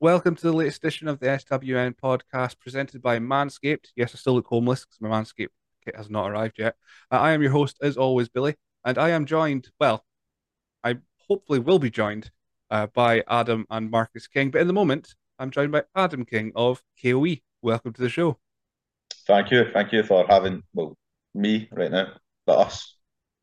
Welcome to the latest edition of the SWN podcast presented by Manscaped. Yes, I still look homeless because my Manscaped kit has not arrived yet. Uh, I am your host, as always, Billy, and I am joined, well, I hopefully will be joined uh, by Adam and Marcus King, but in the moment, I'm joined by Adam King of KOE. Welcome to the show. Thank you. Thank you for having, well, me right now, but us.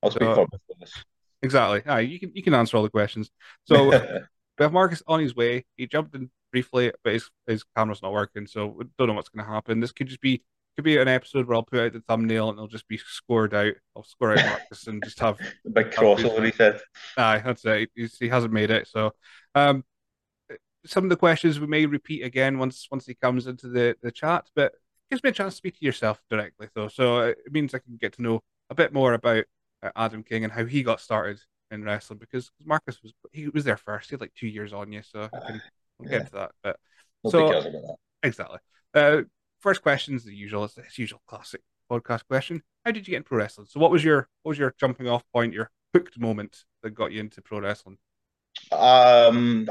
I'll speak So, for this. exactly. Aye, you can you can answer all the questions. So we have Marcus on his way. He jumped in briefly, but his his camera's not working, so we don't know what's going to happen. This could just be could be an episode where I'll put out the thumbnail and it'll just be scored out. I'll score out Marcus and just have The big crossover, he said. Aye, that's it. He's, he hasn't made it. So, um, some of the questions we may repeat again once once he comes into the the chat, but gives me a chance to speak to yourself directly, though. So uh, it means I can get to know a bit more about uh, Adam King and how he got started in wrestling because Marcus was he was there first. He had like two years on you, so I can we'll get to that. But Nobody So- exactly. Uh, first question is the usual. It's the usual classic podcast question. How did you get into pro wrestling? So what was your what was your jumping off point, your hooked moment that got you into pro wrestling? Um,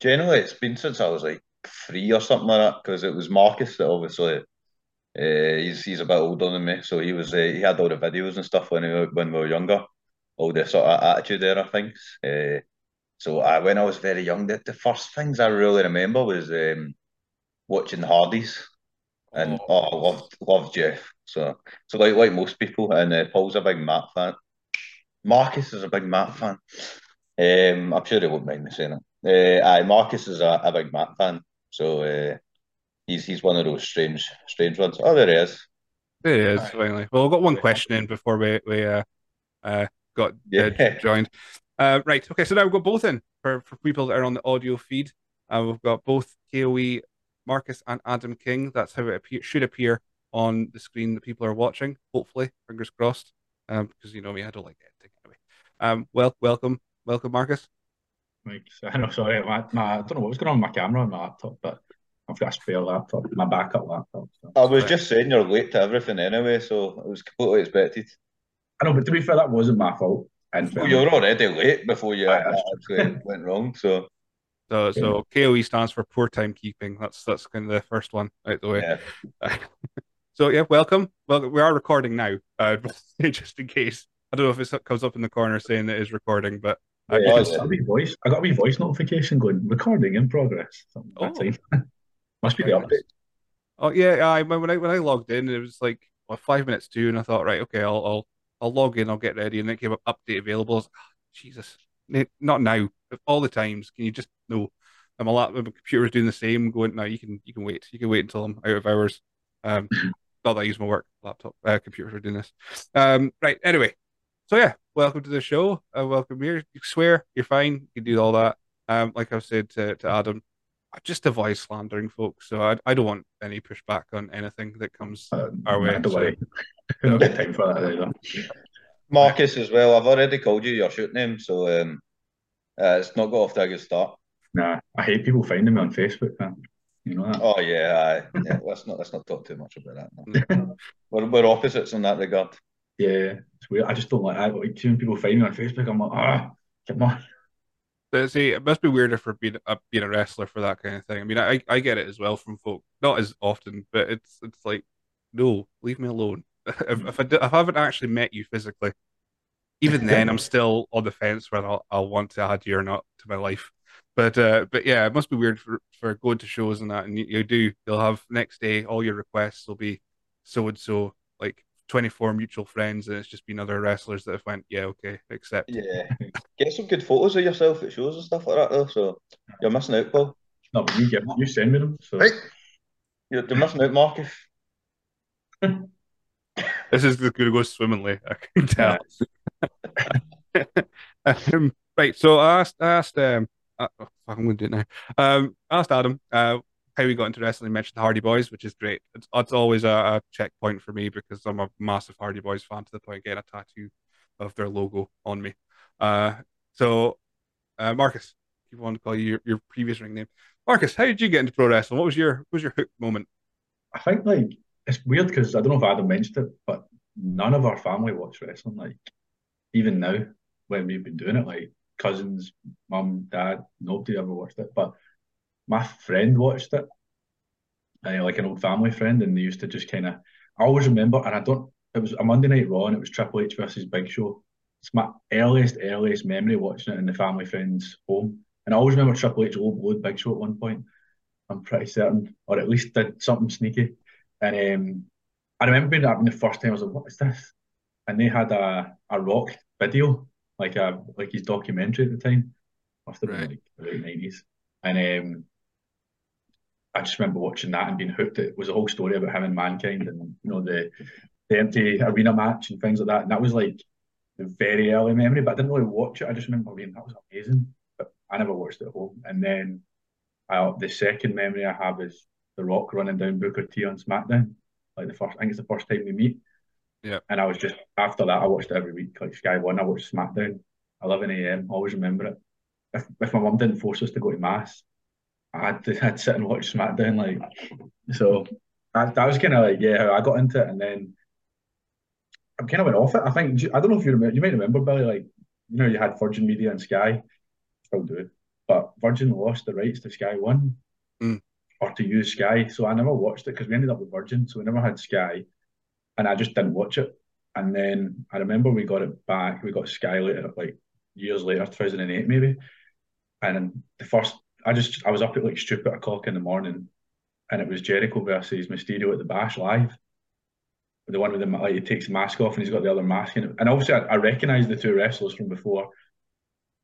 generally, it's been since I was like three or something like that, because it was Marcus that obviously, uh, he's he's a bit older than me, so he was uh, he had all the videos and stuff when we were, when we were younger, all the sort of attitude era things. Uh, so I, when I was very young, the, the first things I really remember was um, watching the Hardys. and oh, I loved loved Jeff. So so like like most people, and uh, Paul's a big Matt fan. Marcus is a big Matt fan. Um, I'm sure he won't mind me saying it. Uh, aye, Marcus is a, a big Matt fan. So uh, he's he's one of those strange strange ones. Oh, there he is. It is Aye. finally. Well, I've got one question in before we we uh, uh got uh, Yeah. joined. Uh, right. Okay. So now we've got both in for for people that are on the audio feed. Uh, we've got both KOE, Marcus and Adam King. That's how it appear, should appear on the screen that people are watching. Hopefully, fingers crossed. Um, because you know me, I don't like editing anyway. Um, well, welcome, welcome, Marcus. Like, so- I know, sorry, my, my, I don't know what was going on with my camera on my laptop, but I've got a spare laptop, my backup laptop. So. I was Right. just saying you're late to everything anyway, so it was completely expected. I know, but to be fair, that wasn't my fault. And Well, you were already late before you Aye, actually went wrong. So So, so KOE stands for poor timekeeping. That's that's kind of the first one out the way. yeah, So yeah, welcome. Well, we are recording now, uh, just in case. I don't know if it comes up in the corner saying that it is recording, but uh, Yeah, you I got a wee voice. I got a wee voice notification going, recording in progress. So Oh. Must be the Very update. oh yeah, I when I when I logged in, it was like well, five minutes to, and I thought, right, okay, I'll I'll I'll log in, I'll get ready, and then it came up update available. Like, "Ah, Jesus, not now, all the times. Can you just know? And my lap, my computer's doing the same. Going, now, you can you can wait. You can wait until I'm out of hours. Um, not that I use my work laptop, uh, computer for doing this. Um, right. Anyway, so yeah, welcome to the show. Uh, welcome here. You swear you're fine. You can do all that. Um, like I've said to, to Adam, I just avoid slandering folks. So I, I don't want any pushback on anything that comes Uh, our way. So- worry. We don't time for that either. Marcus as well. I've already called you your shoot name, so um, uh, it's not got off to a good start. Nah, I hate people finding me on Facebook, man. You know that? Oh yeah, aye. yeah. Let's not let's not talk too much about that. no. We're we're opposites in that regard. Yeah, it's weird. I just don't like, I like seeing people find me on Facebook. I'm like, ah, come on. But see, it must be weirder for being a being a wrestler for that kind of thing. I mean, I I get it as well from folk, not as often, but it's it's like, no, leave me alone. If if I, d- if I haven't actually met you physically, even then I'm still on the fence whether I'll, I'll want to add you or not to my life. But uh, but yeah, it must be weird for for going to shows and that, and you, you do. You'll have next day all your requests will be so and so like 24 mutual friends, and it's just been other wrestlers that have went, yeah, okay, accept. Yeah. Get some good photos of yourself at shows and stuff like that though. So you're missing out, Paul. No, but you get you send me them. So Right. You're, you're missing out, Marcus. This is the going to go swimmingly, I can tell. um, right, so I asked, I asked, um, uh, oh, fuck, I'm going to do it now. Um, I asked Adam uh, how he got into wrestling. He mentioned the Hardy Boys, which is great. It's, it's always a, a checkpoint for me because I'm a massive Hardy Boys fan to the point of getting a tattoo of their logo on me. Uh, so, uh, Marcus, if you want to call you your, your previous ring name, Marcus, how did you get into pro wrestling? What was your what was your hook moment? I think like it's weird because I don't know if Adam mentioned it, but none of our family watch wrestling. Like even now, when we've been doing it, like cousins, mum, dad, nobody ever watched it. But my friend watched it, uh, like an old family friend, and they used to just kind of. I always remember, and I don't. It was a Monday Night Raw, and it was Triple H versus Big Show. It's my earliest, earliest memory watching it in the family friend's home, and I always remember Triple H overload Big Show at one point. I'm pretty certain, or at least did something sneaky. And um, I remember being that the first time. I was like, "What is this?" And they had a a rock video, like a like his documentary at the time. Must have been Right. like the late nineties. And um, I just remember watching that and being hooked. It was a whole story about him and mankind, and you know the the empty arena match and things like that. And that was like the very early memory, but I didn't really watch it. I just remember being that was amazing, but I never watched it at home. And then I, the second memory I have is The Rock running down Booker T on SmackDown. Like the first, I think it's the first time we meet. Yeah. And I was just after that, I watched it every week. Like Sky One, I watched SmackDown, 11 a.m. Always remember it. If if my mum didn't force us to go to mass, I had to I'd sit and watch SmackDown. Like so, that, that was kind of like yeah how I got into it, and then I kind of went off it. I think I don't know if you remember. You might remember Billy. Like you know, you had Virgin Media and Sky, still do, it. but Virgin lost the rights to Sky One Mm. Or to use Sky, so I never watched it because we ended up with Virgin, so we never had Sky, and I just didn't watch it. And then I remember we got it back. We got Sky later, like years later, 2008 maybe. And the first, I just, I was up at like stupid o'clock in the morning, and it was Jericho versus Mysterio at the Bash live. The one with the like he takes mask off and he's got the other mask it. And obviously, I, I recognised the two wrestlers from before,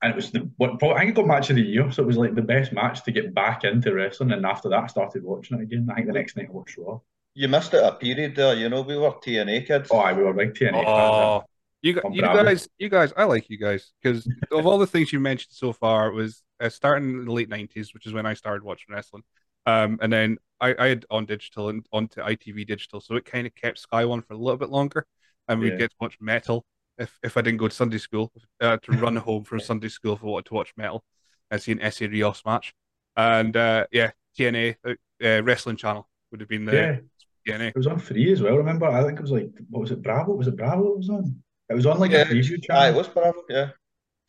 and it was the what probably, I think it got match of the year. So it was like the best match to get back into wrestling. And after that, I started watching it again. I think the next night I watched Raw. You missed it a period there, you know, we were TNA kids. Oh, aye, we were big TNA fans. Oh, you, gu- you guys, you guys, I like you guys because of all the things you mentioned so far, it was uh, starting in the late nineties, which is when I started watching wrestling. Um, and then I, I had on digital and onto ITV digital, so it kind of kept Sky One for a little bit longer, and we'd Yeah. get to watch metal if if I didn't go to Sunday school uh, to run home from Sunday school if I wanted to watch metal and see an Essa Rios match, and uh, yeah, TNA uh, uh, Wrestling Channel would have been the Yeah, TNA. it was on free as well. Remember, I think it was like what was it? Bravo? Was it Bravo? It was on. It was on like Yeah, a preview Aye, channel. it was Bravo, yeah.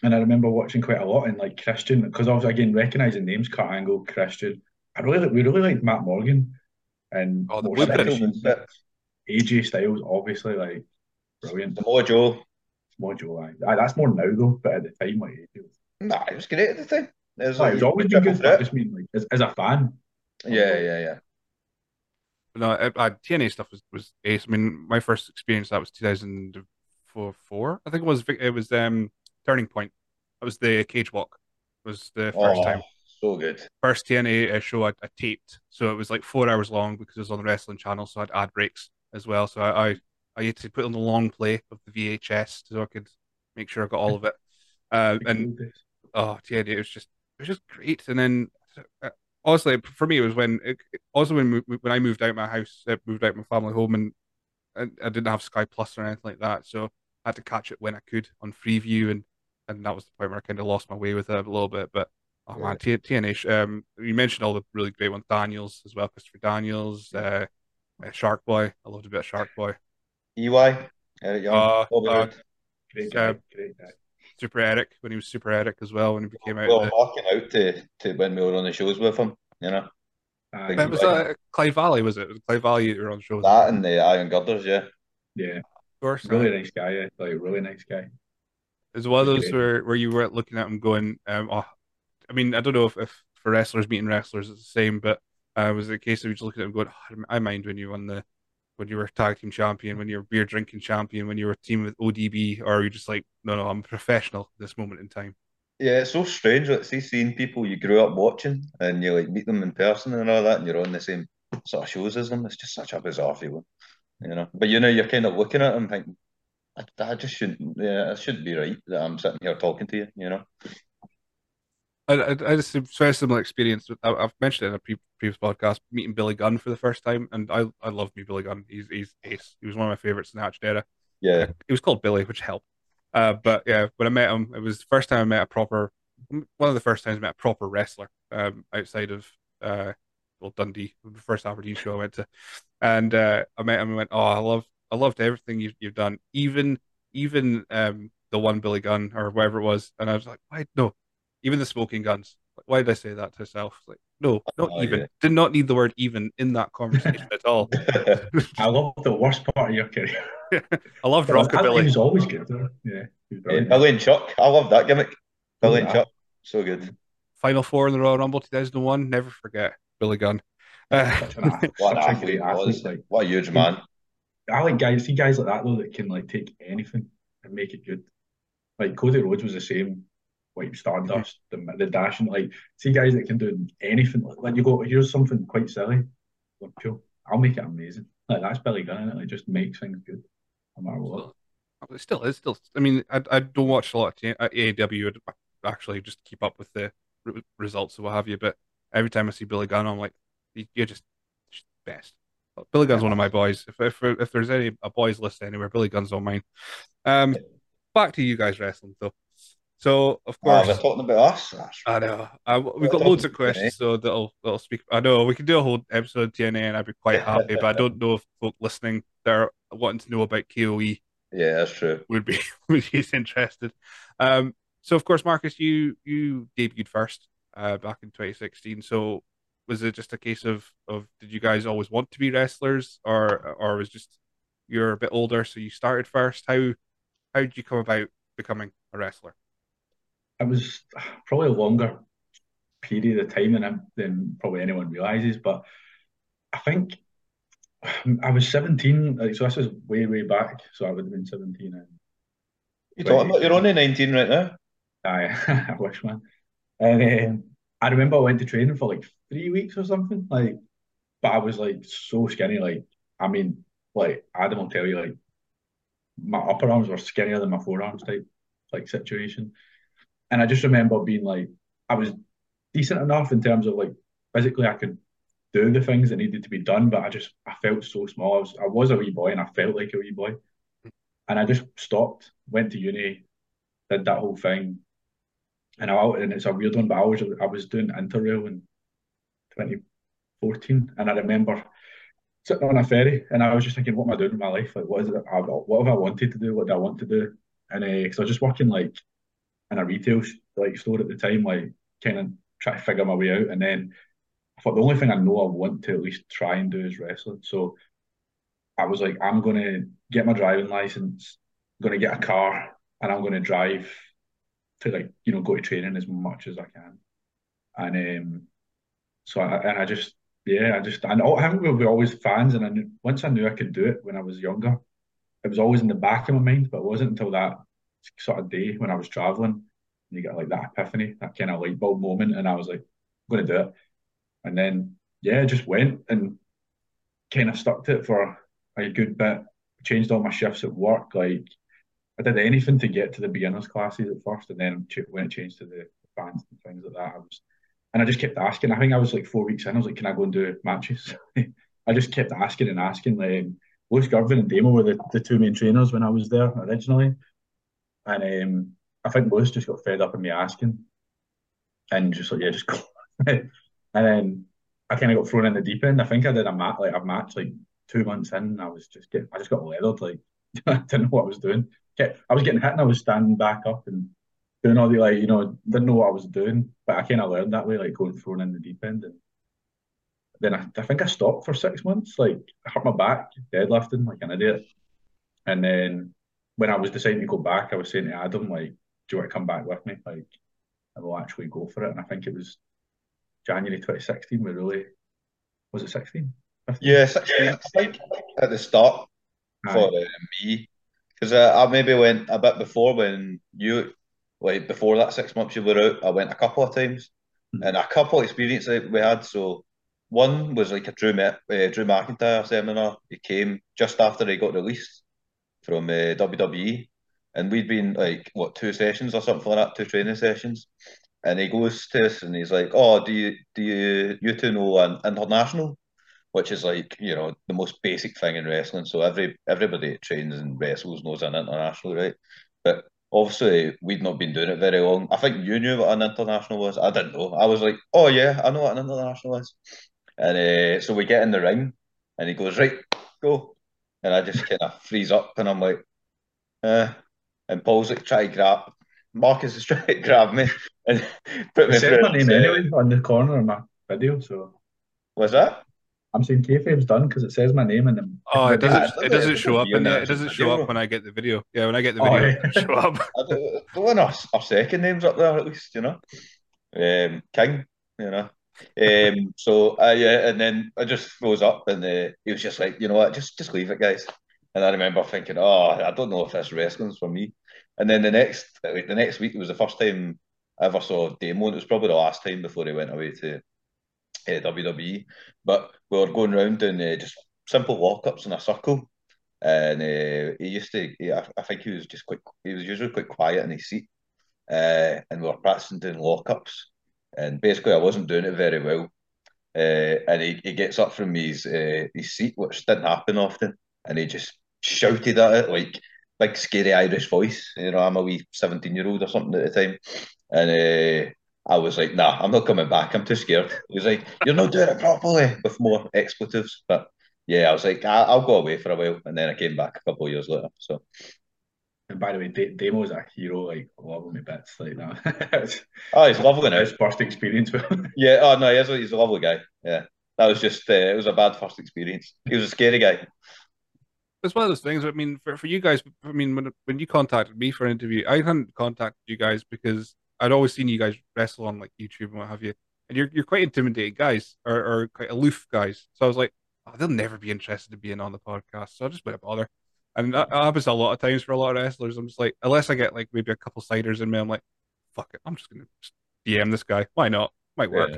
And I remember watching quite a lot in like Christian, because I was again recognizing names, Kurt Angle, Christian. I really we really liked Matt Morgan and Oh, the Blueprint. AJ Styles, obviously, like brilliant. Samoa Joe. Mojo, aye. Aye, that's more now though, but at the time, like AJ was, Nah, it was great at the time. It was, like, it was always been good. I just mean like as, as a fan. Yeah, yeah, yeah. No, uh, uh, TNA stuff was, was ace. I mean, my first experience that was 2004. four, I think it was Vic- it was um Turning Point. That was the Cage Walk. It Was the first Oh, time so good. first TNA uh, show I, I taped. So it was like four hours long because it was on the wrestling channel. So I had ad breaks as well. So I I, I had to put on the long play of the VHS so I could make sure I got all of it. Uh, and oh TNA, it was just it was just great. And then uh, honestly, for me, it was when it, also when when I moved out of my house, uh, moved out of my family home, and, and I didn't have Sky Plus or anything like that, so I had to catch it when I could on Freeview, and and that was the point where I kind of lost my way with it a little bit. But oh man, T- TNA. Um, you mentioned all the really great ones, Daniels as well, Christopher Daniels, uh, uh, Shark Boy. I loved a bit of Shark Boy. EY, Eric Young, Uh, Bobby uh, Roode. Great Uh, guy, great guy. Super Eric when he was Super Eric as well when he became out. Well, the- marking out to, to when we were on the shows with him, you know. Aye, that was uh, Clive Valley, was it? Was it Clive Valley you were on the show? That and the Iron Girders, yeah. yeah, Of course. really nice guy. Yeah. Like really nice guy. Is one of those great. where, where you were looking at him going, um, oh, I mean, I don't know if, if for wrestlers meeting wrestlers it's the same, but uh, was it a case of you just looking at him going, oh, I mind when you won the when you were tag team champion, when you were beer drinking champion, when you were team with ODB, or are you just like, no, no, I'm a professional this moment in time. Yeah, it's so strange. Like, see, seeing people you grew up watching and you like meet them in person and all that, and you're on the same sort of shows as them. It's just such a bizarre feeling, you know. But you know, you're kind of looking at them thinking, I, I just shouldn't. Yeah, it shouldn't be right that I'm sitting here talking to you, you know. I, I, I just have a very similar experience. With, I, I've mentioned it in a pre previous podcast, meeting Billy Gunn for the first time, and I I love me Billy Gunn. He's he's ace. He was one of my favorites in the Attitude Era. Yeah, He was called Billy, which helped. Uh, but yeah, when I met him, it was the first time I met a proper, one of the first times I met a proper wrestler um, outside of uh, well Dundee, the first Aberdeen show I went to, and uh, I met him and went, oh, I love, I loved everything you've you've done, even even um the one Billy Gunn or whatever it was, and I was like, why no, even the Smoking Gunns. Why did I say that to myself? Like, no, not Oh, even. yeah. Did not need the word even in that conversation at all. I love the worst part of your career. I loved He rockabilly. was always good. though. Yeah, Yeah. Billy and Chuck. I love that gimmick. Billy and Chuck. So good. Final four in the Royal Rumble 2001. Never forget Billy Gunn. Uh, Such an athlete, What an a athlete great was. athlete. Like What a huge man. I like guys, see guys like that though that can like take anything and make it good. Like Cody Rhodes was the same, like Stardust, the the dashing. Like see guys that can do anything. Like you go, here's something quite silly. Like, cool, I'll make it amazing. Like that's Billy Gunn, innit? Like just makes things good, no matter what. It still is still. I mean, I, I don't watch a lot of uh, AEW. I actually just keep up with the re- results and what have you. But every time I see Billy Gunn, I'm like, "You- you're just, just best. Billy Gunn's one of my boys. If if if there's any a boys list anywhere, Billy Gunn's on mine. Um, back to you guys wrestling though. So of Oh, course, we're talking about us. That's I know. I, we've got loads of questions, so that'll that'll speak. I know we can do a whole episode of TNA, and I'd be quite happy. but I don't know if folk listening that are wanting to know about KOE Yeah, that's true. would be would be interested. Um, so of course, Marcus, you you debuted first uh, back in 2016. So was it just a case of of did you guys always want to be wrestlers, or or was just you're a bit older, so you started first? How how did you come about becoming a wrestler? It was probably a longer period of time than than probably anyone realizes, but I think I was 17, like, so this is way, way back. So I would have been 17 and You talking about? You're only 19 right now. I, I wish, man. And um, I remember I went to training for like three weeks or something, like, but I was like so skinny, like, I mean, like Adam will tell you, like, my upper arms were skinnier than my forearms type, like situation. And I just remember being like, I was decent enough in terms of like physically I could do the things that needed to be done, but I just I felt so small. I was I was a wee boy and I felt like a wee boy. And I just stopped, went to uni, did that whole thing. And I and it's a weird one, but I was I was doing Interrail in 2014 and I remember sitting on a ferry and I was just thinking, what am I doing in my life? Like what is it I, what have I wanted to do? What do I want to do? And uh, because I was just working like in a retail like store at the time, like kind of try to figure my way out. And then I thought the only thing I know I want to at least try and do is wrestling. So I was like, I'm gonna get my driving license, gonna get a car, and I'm gonna drive to like you know go to training as much as I can. And um, so I, and I just yeah, I just and I think we were always fans, and I knew, once I knew I could do it when I was younger, it was always in the back of my mind, but it wasn't until that sort of day when I was traveling you get like that epiphany, that kind of light bulb moment, and I was like, I'm gonna do it. And then yeah, just went and kind of stuck to it for a good bit. Changed all my shifts at work. Like I did anything to get to the beginners classes at first, and then when it changed to the bands and things like that, I was, and I just kept asking. I think I was like four weeks in. I was like, can I go and do matches? I just kept asking and asking. Like Lewis Girvan and Damo were the, the two main trainers when I was there originally, and um, I think Lewis just got fed up of me asking and just like, yeah, just go. and then I kind of got thrown in the deep end. I think I did a match, like a match, like two months in. I was just getting, I just got leathered. Like I didn't know what I was doing. I was getting hit and I was standing back up and doing all the like, you know, didn't know what I was doing. But I kind of learned that way, like going thrown in the deep end. And then I, I think I stopped for six months. Like I hurt my back deadlifting like an idiot. And then when I was deciding to go back, I was saying to Adam, like, do you want to come back with me? Like, I will actually go for it. And I think it was January 2016. We really was it 16? 15? Yeah, 16, I think at the start Aye. for uh, me because uh, I maybe went a bit before when you like before that six months you were out. I went a couple of times Mhm. and a couple of experiences we had. So one was like a Drew Met, uh, Drew McIntyre seminar. He came just after he got released from uh, WWE, and we'd been like what two sessions or something like that, two training sessions. And he goes to us and he's like, "Oh, do you do you you two know an international?" Which is like you know the most basic thing in wrestling. So every everybody that trains and wrestles knows an international, right? But obviously we'd not been doing it very long. I think you knew what an international was. I didn't know. I was like, "Oh yeah, I know what an international is." And uh, so we get in the ring, and he goes, "Right, go," and I just kind of freeze up, and I'm like, "Uh," and Paul's like, "Try to grab." Marcus is trying to grab me, and put It me says through my name it. anyway on the corner of my video, so Was that? I'm saying kayfabe's done because it says my name in the. Oh, it doesn't. Yeah, It doesn't show up doesn't in the, It doesn't show up when I get the video. Yeah, when I get the Oh, video, yeah. it show up. I don't, don't want our, our second names up there at least, you know. Um, King, you know. Um, so uh, yeah, and then I just rose up and uh, he was just like, you know what, just just leave it, guys. And I remember thinking, oh, I don't know if this wrestling's for me. And then the next the next week it was the first time I ever saw Damo. and It was probably the last time before he went away to uh, WWE. But we were going round doing uh, just simple lockups in a circle. And uh, he used to, he, I, I think he was just quite, he was usually quite quiet in his seat. Uh, and we were practicing doing lockups. And basically, I wasn't doing it very well. Uh, and he, he gets up from his uh, his seat, which didn't happen often, and he just shouted at it like big scary Irish voice. You know, I'm a wee seventeen year old or something at the time, and uh, I was like, "Nah, I'm not coming back. I'm too scared." He was like, "You're not doing it properly," with more expletives. But yeah, I was like, I- "I'll go away for a while," and then I came back a couple of years later. So And by the way, D- Damo's a hero. Like, I love him to bits. Like that. oh, he's lovely now. his first experience with him. Yeah, oh no, he's a, he's a lovely guy. Yeah, that was just uh, it was a bad first experience. He was a scary guy. It's one of those things. I mean, for, for you guys, I mean, when when you contacted me for an interview, I hadn't contacted you guys because I'd always seen you guys wrestle on like YouTube and what have you, and you're you're quite intimidating guys or, or quite aloof guys. So I was like, oh, they'll never be interested in being on the podcast, so I just wouldn't bother. And that that happens a lot of times for a lot of wrestlers. I'm just like, unless I get like maybe a couple ciders in me, I'm like, fuck it, I'm just gonna just DM this guy. Why not? Might work. Yeah.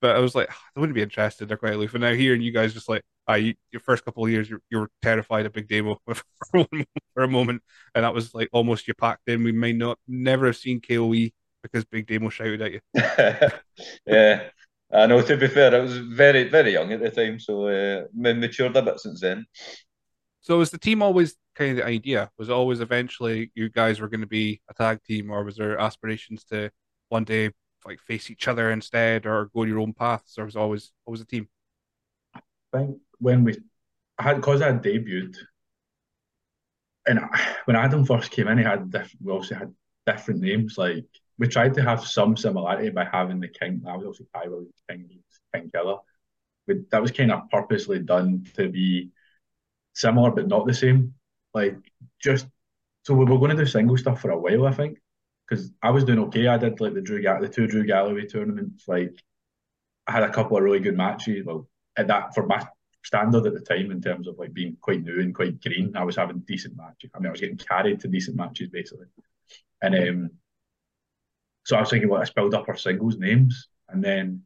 But I was like, I wouldn't be interested. They're quite aloof. And now hearing you guys just like, ah, you, your first couple of years, you, you were terrified of Big Damo for, one- for a moment, and that was like almost you packed in. We may not never have seen KOE because Big Damo shouted at you. yeah, I know. To be fair, I was very very young at the time, so uh, matured a bit since then. So was the team always kind of the idea? Was always eventually you guys were going to be a tag team, or was there aspirations to one day like face each other instead, or go your own paths, or was always always a team? I think when we had because I debuted, and I- when Adam first came in, he had diff- we also had different names. Like we tried to have some similarity by having the king. I was also Williams King, King Killer. We, that was kind of purposely done to be similar but not the same. Like just so we were going to do single stuff for a while, I think, because I was doing okay. I did like the Drew the two Drew Galloway tournaments. Like I had a couple of really good matches. Well, at that for my standard at the time in terms of like being quite new and quite green, I was having decent matches. I mean, I was getting carried to decent matches basically, and um, so I was thinking, well, let's build up our singles names, and then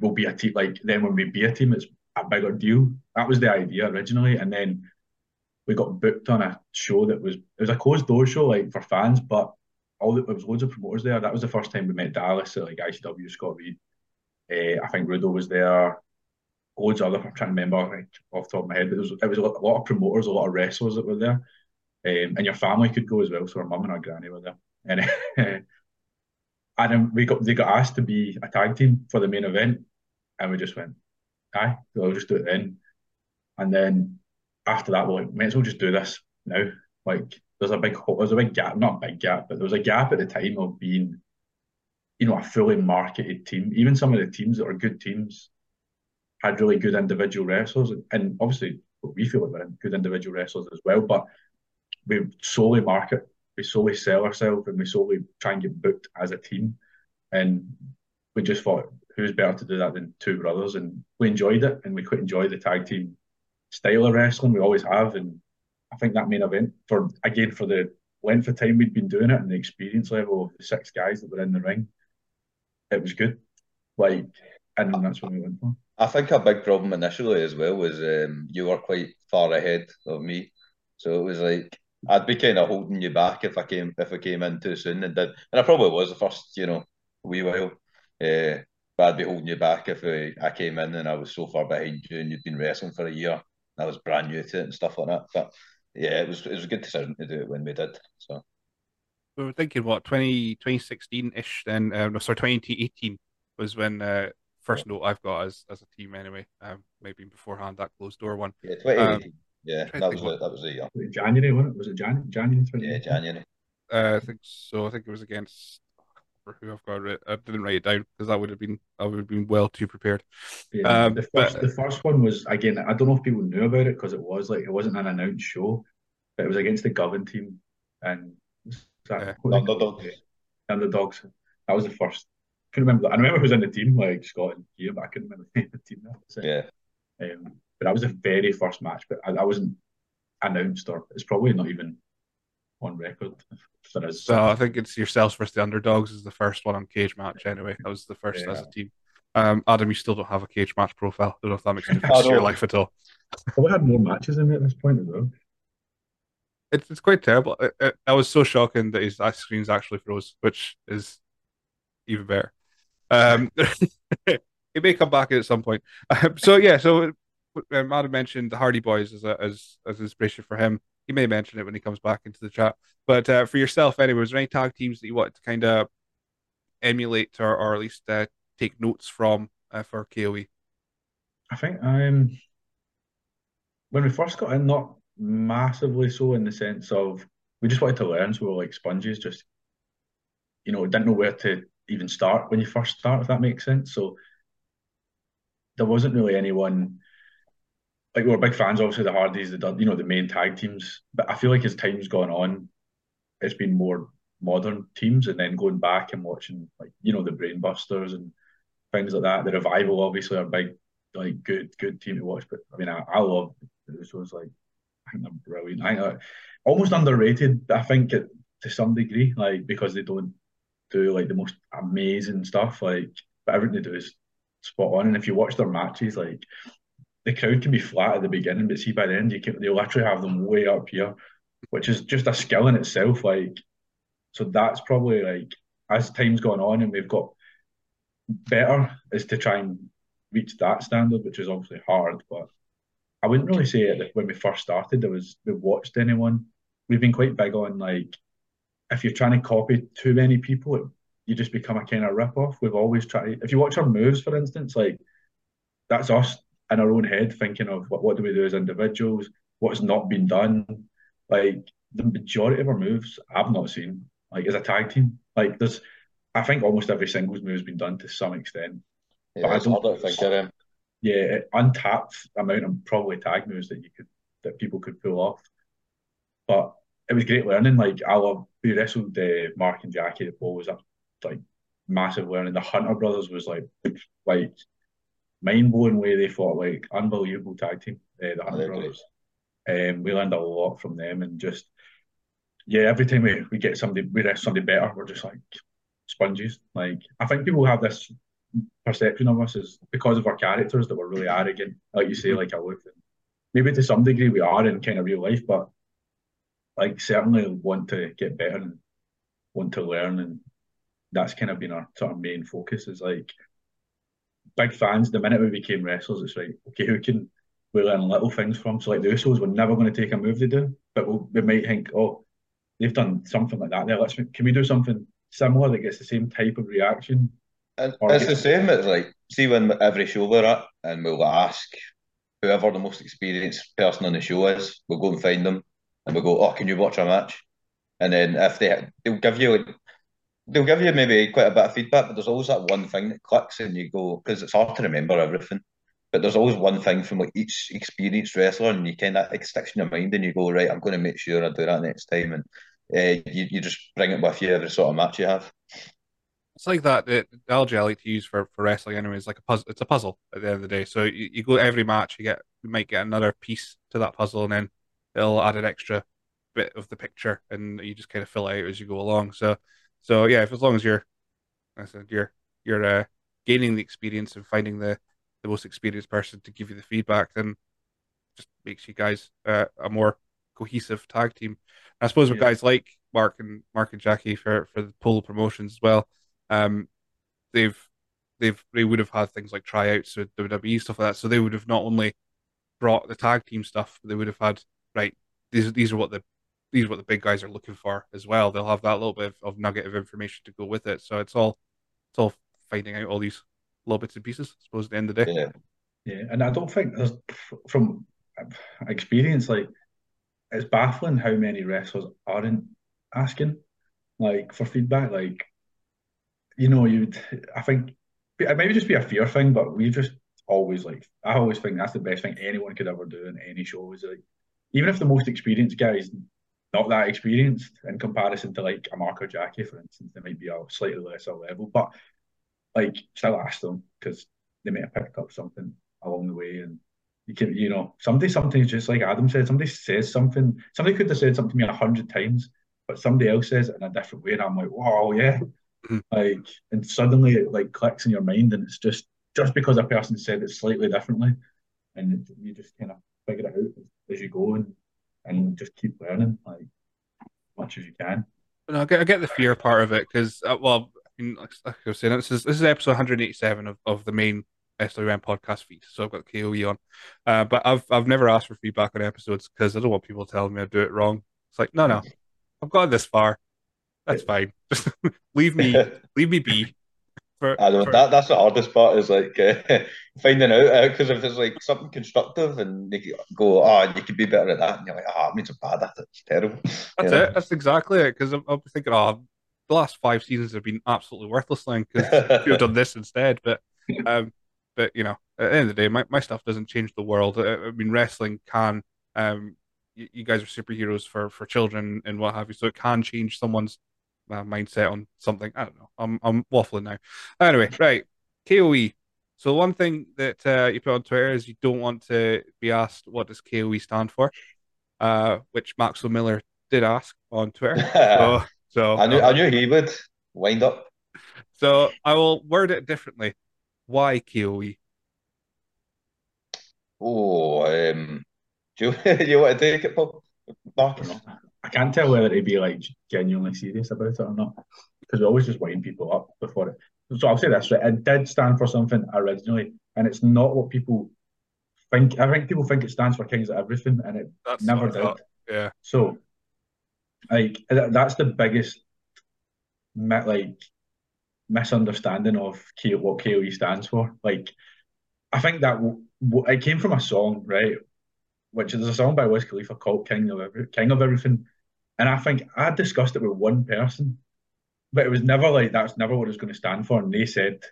we'll be a team. Like then when we be a team, it's a bigger deal. That was the idea originally, and then we got booked on a show that was it was a closed door show like for fans, but all the, there was loads of promoters there. That was the first time we met Dallas at like ICW, Scott Reed. Uh, I think Rudo was there. Loads of other. I'm trying to remember like, off the top of my head, but there was it was a lot, of promoters, a lot of wrestlers that were there, um, and your family could go as well. So our mum and our granny were there, and and we got they got asked to be a tag team for the main event, and we just went, aye, we'll just do it then. And then after that, we're like, might as well just do this now. Like, there's a big there's a big gap, not a big gap, but there was a gap at the time of being, you know, a fully marketed team. Even some of the teams that are good teams had really good individual wrestlers, and obviously we feel like we're good individual wrestlers as well. But we solely market, we solely sell ourselves, and we solely try and get booked as a team. And we just thought, who's better to do that than two brothers? And we enjoyed it, and we quite enjoyed the tag team style of wrestling. We always have, and I think that main event for again for the length of time we'd been doing it and the experience level of the six guys that were in the ring, it was good. Like, and that's what we went for. I think a big problem initially as well was um, you were quite far ahead of me, so it was like I'd be kind of holding you back if I came if I came in too soon and did, and I probably was the first, you know, wee while. Uh, but I'd be holding you back if I, I came in and I was so far behind you and you'd been wrestling for a year. And I was brand new to it and stuff like that. But yeah, it was it was a good decision to do it when we did. So we were thinking what 20, 2016-ish then uh, no sorry 2018 was when uh, first note I've got as as a team anyway um, maybe beforehand that closed door one yeah, 2018. yeah, that was what- that was the year. January, wasn't it? Was it Jan- January 20? Yeah, January. uh, I think so I think it was against for who I've got. I didn't write it down because that would have been I would have been well too prepared. Yeah, um, the first but, the first one was again. I don't know if people knew about it because it was like it wasn't an announced show, but it was against the Govan team and that, yeah. underdogs. Underdogs. That was the first. I couldn't remember. I remember who was in the team like Scott and here, but I couldn't remember the team. So, yeah. Um, but that was the very first match. But I, I wasn't announced or it's probably not even on record. there is. So I think it's yourselves versus the underdogs is the first one on Cagematch anyway. That was the first yeah. as a team. Um, Adam, you still don't have a Cagematch profile. I don't know if that makes a difference to your life at all. Well, we had more matches in at this point as well. It's, it's quite terrible. It, it, I was so shocking that his screens actually froze, which is even better. Um, he may come back at some point. Um, so yeah, so um, Adam mentioned the Hardy Boys as a, as as inspiration for him. He may mention it when he comes back into the chat. But uh, for yourself, anyway, was there any tag teams that you want to kind of emulate or, or at least uh, take notes from uh, for KOE? I think um, when we first got in, not massively so in the sense of we just wanted to learn, so we were like sponges, just you know, didn't know where to even start when you first start, if that makes sense. So there wasn't really anyone like we are big fans, obviously the Hardys, the you know the main tag teams. But I feel like as time's gone on, it's been more modern teams, and then going back and watching like you know the Brainbusters and things like that. The Revival obviously are big, like good good team to watch. But I mean, I, I love the shows. Like I think they're brilliant. I think they're almost underrated. I think it, to some degree, like because they don't do like the most amazing stuff. Like, but everything they do is spot on. And if you watch their matches, like the crowd can be flat at the beginning, but see by the end you can they literally have them way up here, which is just a skill in itself. Like, so that's probably like as time's gone on and we've got better is to try and reach that standard, which is obviously hard. But I wouldn't really say it that when we first started there was we watched anyone. We've been quite big on like if you're trying to copy too many people, you just become a kind of rip off. We've always tried. If you watch our moves, for instance, like that's us in our own head thinking of what, what do we do as individuals, what's not been done. Like the majority of our moves I've not seen, like as a tag team. Like there's I think almost every singles move has been done to some extent. Yeah, but I don't think them. Yeah, untapped amount of probably tag moves that you could that people could pull off. But it was great learning. Like I love we wrestled uh, Mark and Jackie. The pole was a like massive learning. The Hunter brothers was like like mind blowing way they fought, like unbelievable tag team, uh, the Hunter Brothers. Um, we learned a lot from them, and just yeah, every time we, we get somebody, we rest somebody better, we're just like sponges. Like I think people have this perception of us as because of our characters that we're really arrogant, like you say, mm-hmm. like I look. Maybe to some degree we are in kind of real life, but like certainly want to get better and want to learn, and that's kind of been our sort of main focus. Is like big fans. The minute we became wrestlers, it's like, okay, who can we learn little things from? So like the Usos, we're never going to take a move they do, but we'll, we might think, oh, they've done something like that. There, let's can we do something similar that gets the same type of reaction? And it's the same. It's like see when every show we're at, and we'll ask whoever the most experienced person on the show is. We'll go and find them, and we'll go, oh, can you watch a match? And then if they they'll give you like they'll give you maybe quite a bit of feedback, but there's always that one thing that clicks and you go because it's hard to remember everything. But there's always one thing from like each experienced wrestler, and you kind of it sticks in your mind, and you go right. I'm going to make sure I do that next time, and uh, you you just bring it with you every sort of match you have. It's like that. The analogy I like to use for, for wrestling anyway is like a puzzle. It's a puzzle at the end of the day. So you, you go every match, you get you might get another piece to that puzzle, and then it'll add an extra bit of the picture, and you just kind of fill it out as you go along. So so yeah, if as long as you're, I said you're you're uh, gaining the experience and finding the the most experienced person to give you the feedback, then just makes you guys uh, a more cohesive tag team. I suppose with guys like Mark and Mark and Jackie for for the Polo Promotions as well, um, they've they've they would have had things like tryouts with WWE stuff like that, so they would have not only brought the tag team stuff, but they would have had right. These these are what the these are what the big guys are looking for as well. They'll have that little bit of, of nugget of information to go with it. So it's all it's all finding out all these little bits and pieces. I suppose at the end of the day. Yeah, yeah, and I don't think there's from experience like it's baffling how many wrestlers aren't asking like for feedback. Like you know, you'd I think it maybe just be a fear thing, but we just always like I always think that's the best thing anyone could ever do in any show is like even if the most experienced guy is not that experienced in comparison to like a Marco Jackie, for instance, they might be a slightly lesser level, but like still ask them because they may have picked up something along the way and you can you know somebody sometimes just like Adam said somebody says something somebody could have said something to me a hundred times but somebody else says it in a different way and I'm like wow yeah mm-hmm. like and suddenly it like clicks in your mind and it's just just because a person said it slightly differently and you just kind of figure it out as you go and and just keep learning like as much as you can. No, I get, I get the fear part of it because, uh, well, I mean, like, like, I was saying, this is this is episode 187 of, of the main SWN podcast feed, so I've got KOE on. Uh, but I've I've never asked for feedback on episodes because I don't want people telling me I do it wrong. It's like, no, no, I've got this far. That's fine. Just leave me, leave me be. For, I know for... that that's the hardest part is like uh, finding out because uh, if it's like something constructive and they go, oh, you could be better at that, and you're like, oh, it means I'm bad at it. It's terrible. That's you it. Know? That's exactly it. Because I'm, I'm, thinking, oh, the last five seasons have been absolutely worthless, then because you have done this instead. But um, but you know, at the end of the day, my, my stuff doesn't change the world. I, I mean, wrestling can. Um, you, you, guys are superheroes for for children and what have you, so it can change someone's uh, mindset on something. I don't know. I'm I'm waffling now. Anyway, right. KOE. So one thing that uh, you put on Twitter is you don't want to be asked what does KOE stand for, uh, which Maxwell Miller did ask on Twitter. so, so I knew I knew he would wind up. So I will word it differently. Why KOE? Oh, um, do you, you want to take it, Paul? I can't tell whether to be like genuinely serious about it or not because we always just wind people up before it. So I'll say this: right, it did stand for something originally, and it's not what people think. I think people think it stands for Kings of Everything, and it that's never did. Yeah. So, like, that's the biggest, like, misunderstanding of what KOE stands for. Like, I think that it came from a song, right? Which is a song by Wiz Khalifa called "King of Every- King of Everything," and I think I discussed it with one person, but it was never like that's never what it was going to stand for. And they said,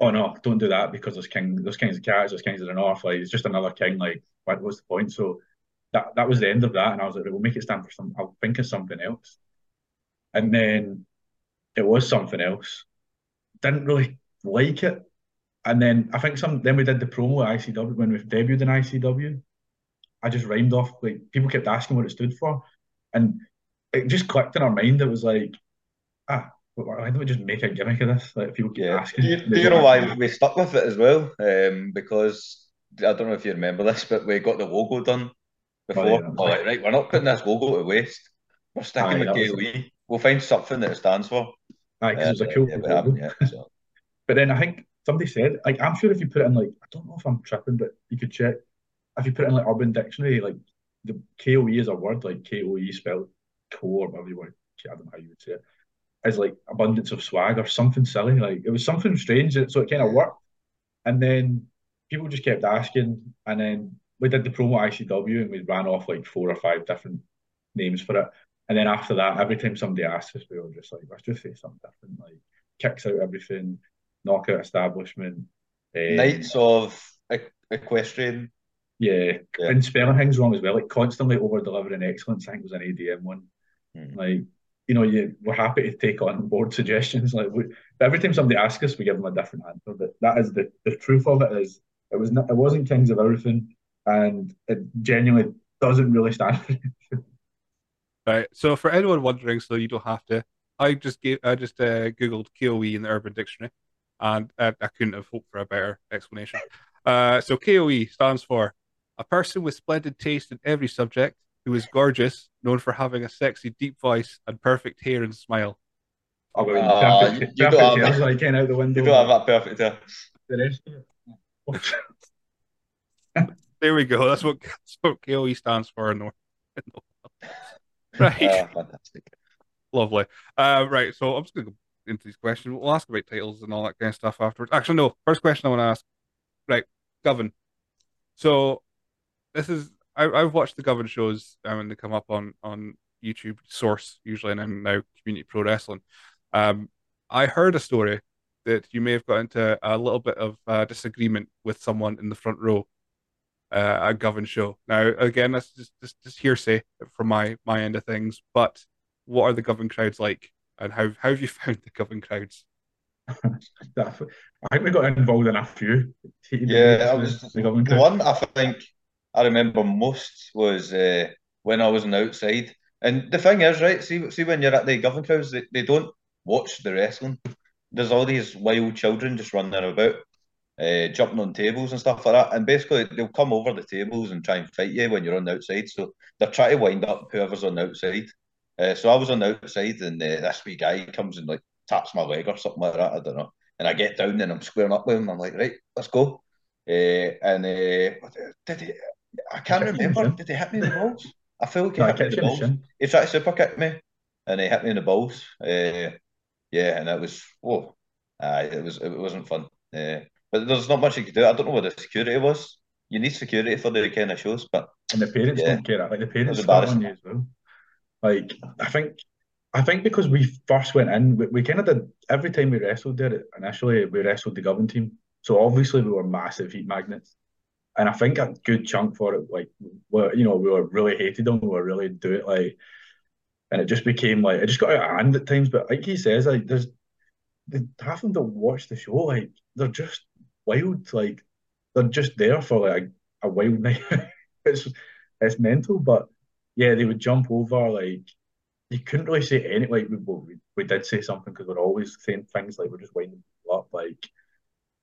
"Oh no, don't do that because there's king, there's kings of cats, there's kings of the north. Like it's just another king. Like what was the point?" So that that was the end of that, and I was like, "We'll make it stand for some. I'll think of something else." And then it was something else. Didn't really like it. And then I think some then we did the promo at ICW when we debuted in ICW. I just rhymed off like people kept asking what it stood for. And it just clicked in our mind. It was like, ah, why don't we just make a gimmick of this? Like people keep yeah. asking. Do you, do you know why we stuck with it as well? Um, because I don't know if you remember this, but we got the logo done before. Oh, yeah. oh, like, right, we're not putting this logo to waste. We're sticking Aye, with KOE. We'll find something that it stands for. Aye, because uh, it was a cool yeah, logo. Yet, so. but then I think somebody said, like, I'm sure if you put it in, like, I don't know if I'm tripping, but you could check. If you put it in, like, Urban Dictionary, like, the KOE is a word, like KOE spelled co or whatever you want. I don't know how you would say it. Is like abundance of swag or something silly. Like it was something strange, so it kind of worked. And then people just kept asking, and then we did the promo ICW, and we ran off like four or five different names for it. And then after that, every time somebody asked us, we were just like, let's just say something different, like kicks out everything, knockout establishment, um, Knights of Equestrian yeah, yeah. and spelling things wrong as well. Like constantly over delivering excellence. I think was an ADM one. Mm. Like you know, you we're happy to take on board suggestions. Like we, every time somebody asks us, we give them a different answer. But that is the the truth of it is it was not, it wasn't Kings of everything, and it genuinely doesn't really stand for anything. Right. So for anyone wondering, so you don't have to. I just gave I just uh, googled KOE in the Urban Dictionary, and uh, I couldn't have hoped for a better explanation. Uh, so KOE stands for a person with splendid taste in every subject, who is gorgeous, known for having a sexy, deep voice and perfect hair and smile. Oh, well, perfect, you, you perfect don't have that. Like out the window. You don't have that perfect hair. The rest there we go. That's what, that's what KOE stands for in North. right. Uh, fantastic. Lovely. Uh, right. So I'm just going to go into these questions. We'll ask about titles and all that kind of stuff afterwards. Actually, no. First question I want to ask. Right. Govan. So this is I, I've watched the Govan shows um, when they come up on on YouTube Source usually, and then now Community Pro Wrestling. Um, I heard a story that you may have got into a little bit of uh, disagreement with someone in the front row uh, at Govan show. Now, again, that's just, just just hearsay from my my end of things. But what are the Govan crowds like, and how how have you found the Govan crowds? I think we got involved in a few. Yeah, was, the, the one I think I remember most was uh, when I was on the outside. And the thing is, right, see, see when you're at the Govan crowds, they, they don't watch the wrestling. There's all these wild children just running about, uh, jumping on tables and stuff like that. And basically, they'll come over the tables and try and fight you when you're on the outside. So they're trying to wind up whoever's on the outside. Uh, so I was on the outside, and uh, this wee guy comes and like taps my leg or something like that. I don't know. And I get down and I'm squaring up with him. I'm like, right, let's go. Uh, and uh, did he? I can't remember. Did he hit me in the balls? I feel like he no, hit me in the balls. He tried to super kick me, and he hit me in the balls. Uh, yeah, and it was whoa, uh, it was it wasn't fun. Uh, but there's not much you could do. I don't know what the security was. You need security for the kind of shows, but and the parents yeah, don't care. Like the parents start on you as well. Like I think I think because we first went in, we, we kind of did every time we wrestled there. Initially, we wrestled the Govan team, so obviously we were massive heat magnets, and I think a good chunk for it, like, we you know, we were really hated on, we were really do it like, and it just became like it just got out of hand at times. But like he says, like there's the half of them that watch the show, like they're just wild, like they're just there for like a, a wild night. it's it's mental, but yeah, they would jump over like you couldn't really say any like we we, we did say something because we're always saying things like we're just winding people up like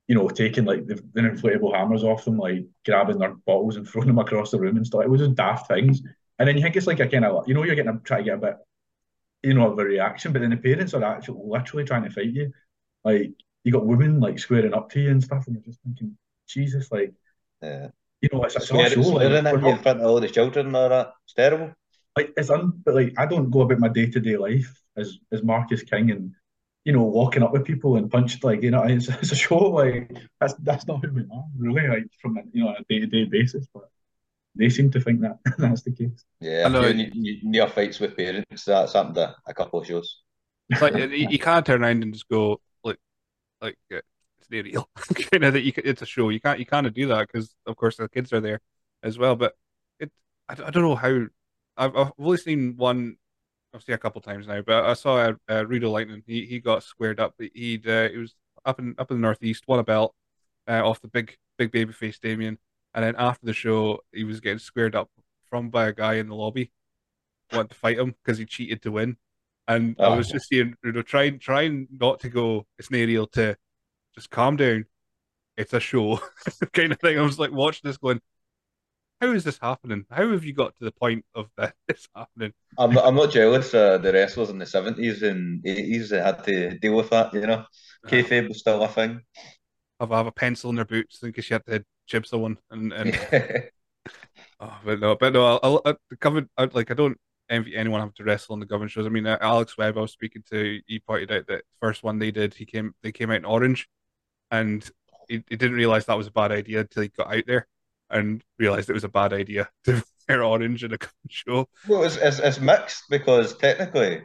you know taking like the, the inflatable hammers off them like grabbing their bottles and throwing them across the room and stuff. It was just daft things. And then you think it's like a kind of you know you're getting a try to get a bit you know of a reaction but then the parents are actually literally trying to fight you. Like you got women like squaring up to you and stuff and you're just thinking Jesus like yeah. you know it's, it's show like, in front of all the children and all that. It's terrible. Like it's un, but like I don't go about my day to day life as as Marcus King and you know walking up with people and punched like you know it's, it's a show like that's that's not who we are really like from a, you know a day to day basis, but they seem to think that that's the case. Yeah, I know near fights with parents. That's happened to a couple of shows. It's like you, you can't turn around and just go like like uh, it's not real kind of that you it's a show. You can't you can't do that because of course the kids are there as well. But it I, I don't know how I've, I've only seen one. Seen a couple times now, but I saw uh, uh, Rudo Lightning. He he got squared up. He'd uh, he was up in up in the northeast, won a belt uh, off the big big babyface Damien, and then after the show, he was getting squared up from by a guy in the lobby, wanted to fight him because he cheated to win. And oh. I was just seeing Rudo trying trying not to go. It's not real to just calm down. It's a show, kind of thing. I was like watching this, going, how is this happening? How have you got to the point of this happening? I'm I'm not jealous. Uh, the wrestlers in the seventies and eighties that had to deal with that. You know, kayfabe was still a thing. Have have a pencil in their boots in case you had to chip someone and and. oh, but no, but no. I'll, I'll, Govan, I, like I don't envy anyone having to wrestle on the Govan shows. I mean, uh, Alex Webb, I was speaking to, he pointed out that the first one they did, he came, they came out in orange, and he, he didn't realize that was a bad idea until he got out there and realized it was a bad idea to wear orange in a show. Well, it's, it's, it's mixed because technically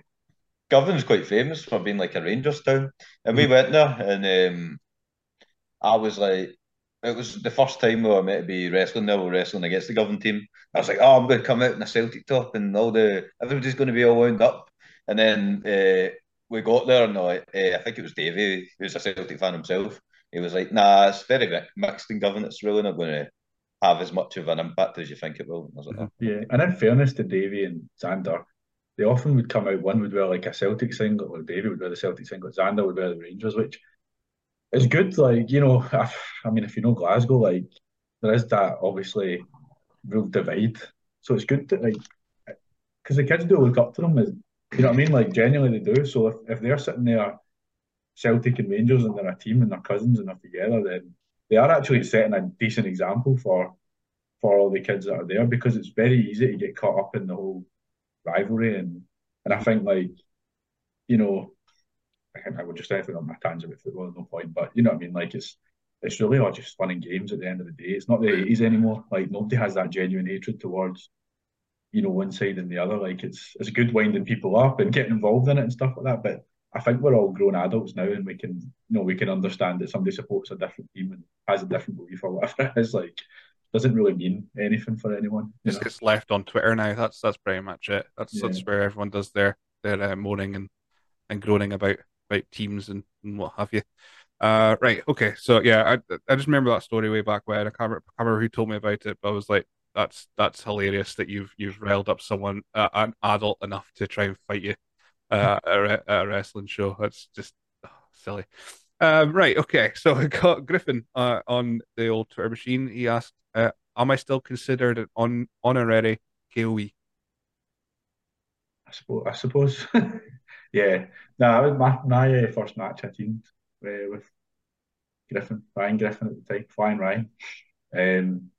Govan's quite famous for being like a Rangers town. And we mm. went there and um, I was like, it was the first time we were meant to be wrestling we were wrestling against the Govan team. I was like, oh, I'm going to come out in a Celtic top and all the, everybody's going to be all wound up. And then uh, we got there and like, uh, I think it was Davey, who's a Celtic fan himself. He was like, nah, it's very mixed in Govan. It's really not going to have as much of an impact as you think it will. Yeah, and in fairness to Davy and Xander, they often would come out. One would wear like a Celtic singlet, or Davy would wear the Celtic singlet. Xander would wear the Rangers, which is good. Like you know, I mean, if you know Glasgow, like there is that obviously real divide. So it's good to like because the kids do look up to them. As, you know what I mean? Like genuinely they do. So if, if they're sitting there, Celtic and Rangers, and they're a team and they're cousins and they're together, then they are actually setting a decent example for for all the kids that are there because it's very easy to get caught up in the whole rivalry. And and I think like you know I think I would just definitely on my tangent with football no point but you know what I mean? Like it's it's really all just fun and games at the end of the day. It's not the 80s anymore. Like nobody has that genuine hatred towards you know one side and the other. Like it's it's good winding people up and getting involved in it and stuff like that but I think we're all grown adults now, and we can, you know, we can understand that somebody supports a different team and has a different belief or whatever it is. Like, doesn't really mean anything for anyone. Just know? gets left on Twitter now. That's that's pretty much it. That's yeah. that's where everyone does their their uh, moaning and and groaning about about teams and, and what have you. Uh, right. Okay. So yeah, I I just remember that story way back when. I can't, remember, can't remember who told me about it, but I was like, that's that's hilarious that you've you've riled up someone uh, an adult enough to try and fight you uh, a, a, wrestling show. That's just oh, silly. Um, right. Okay. So I got Griffin uh, on the old Twitter machine. He asked, uh, "Am I still considered an on honorary KOE?" I suppose. I suppose. yeah. No, my my uh, first match I teamed uh, with Griffin, Ryan Griffin at the time, Flying Ryan. Um,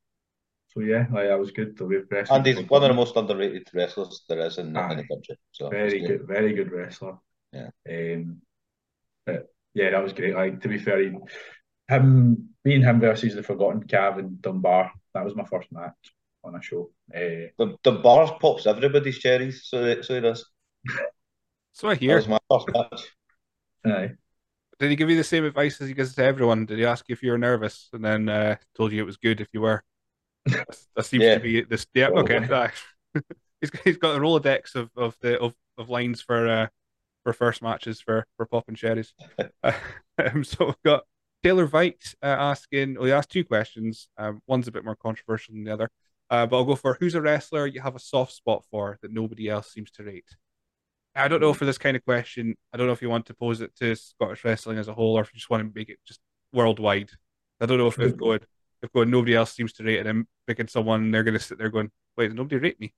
so yeah, like, that was good. The way and he's one of the most underrated wrestlers there is in, in the country. So very good, very good wrestler. Yeah. Um, but yeah, that was great. Like to be fair, he, him, me and him versus the Forgotten Cav and Dunbar. That was my first match on a show. Uh, the the bar pops everybody's cherries, so so he does. so I hear. That was my first match. Aye. Did he give you the same advice as he gives to everyone? Did he ask you if you were nervous and then uh, told you it was good if you were? That seems yeah. to be this. Yeah, okay. he's he's got a rolodex of of the of, of lines for uh for first matches for for pop and cherries. um, so we've got Taylor Veit uh, asking. Well, he asked two questions. Um, one's a bit more controversial than the other. Uh, but I'll go for who's a wrestler you have a soft spot for that nobody else seems to rate. I don't know for this kind of question. I don't know if you want to pose it to Scottish wrestling as a whole, or if you just want to make it just worldwide. I don't know if it's good if going nobody else seems to rate it, and picking someone, they're going to sit there going, "Wait, nobody rate me."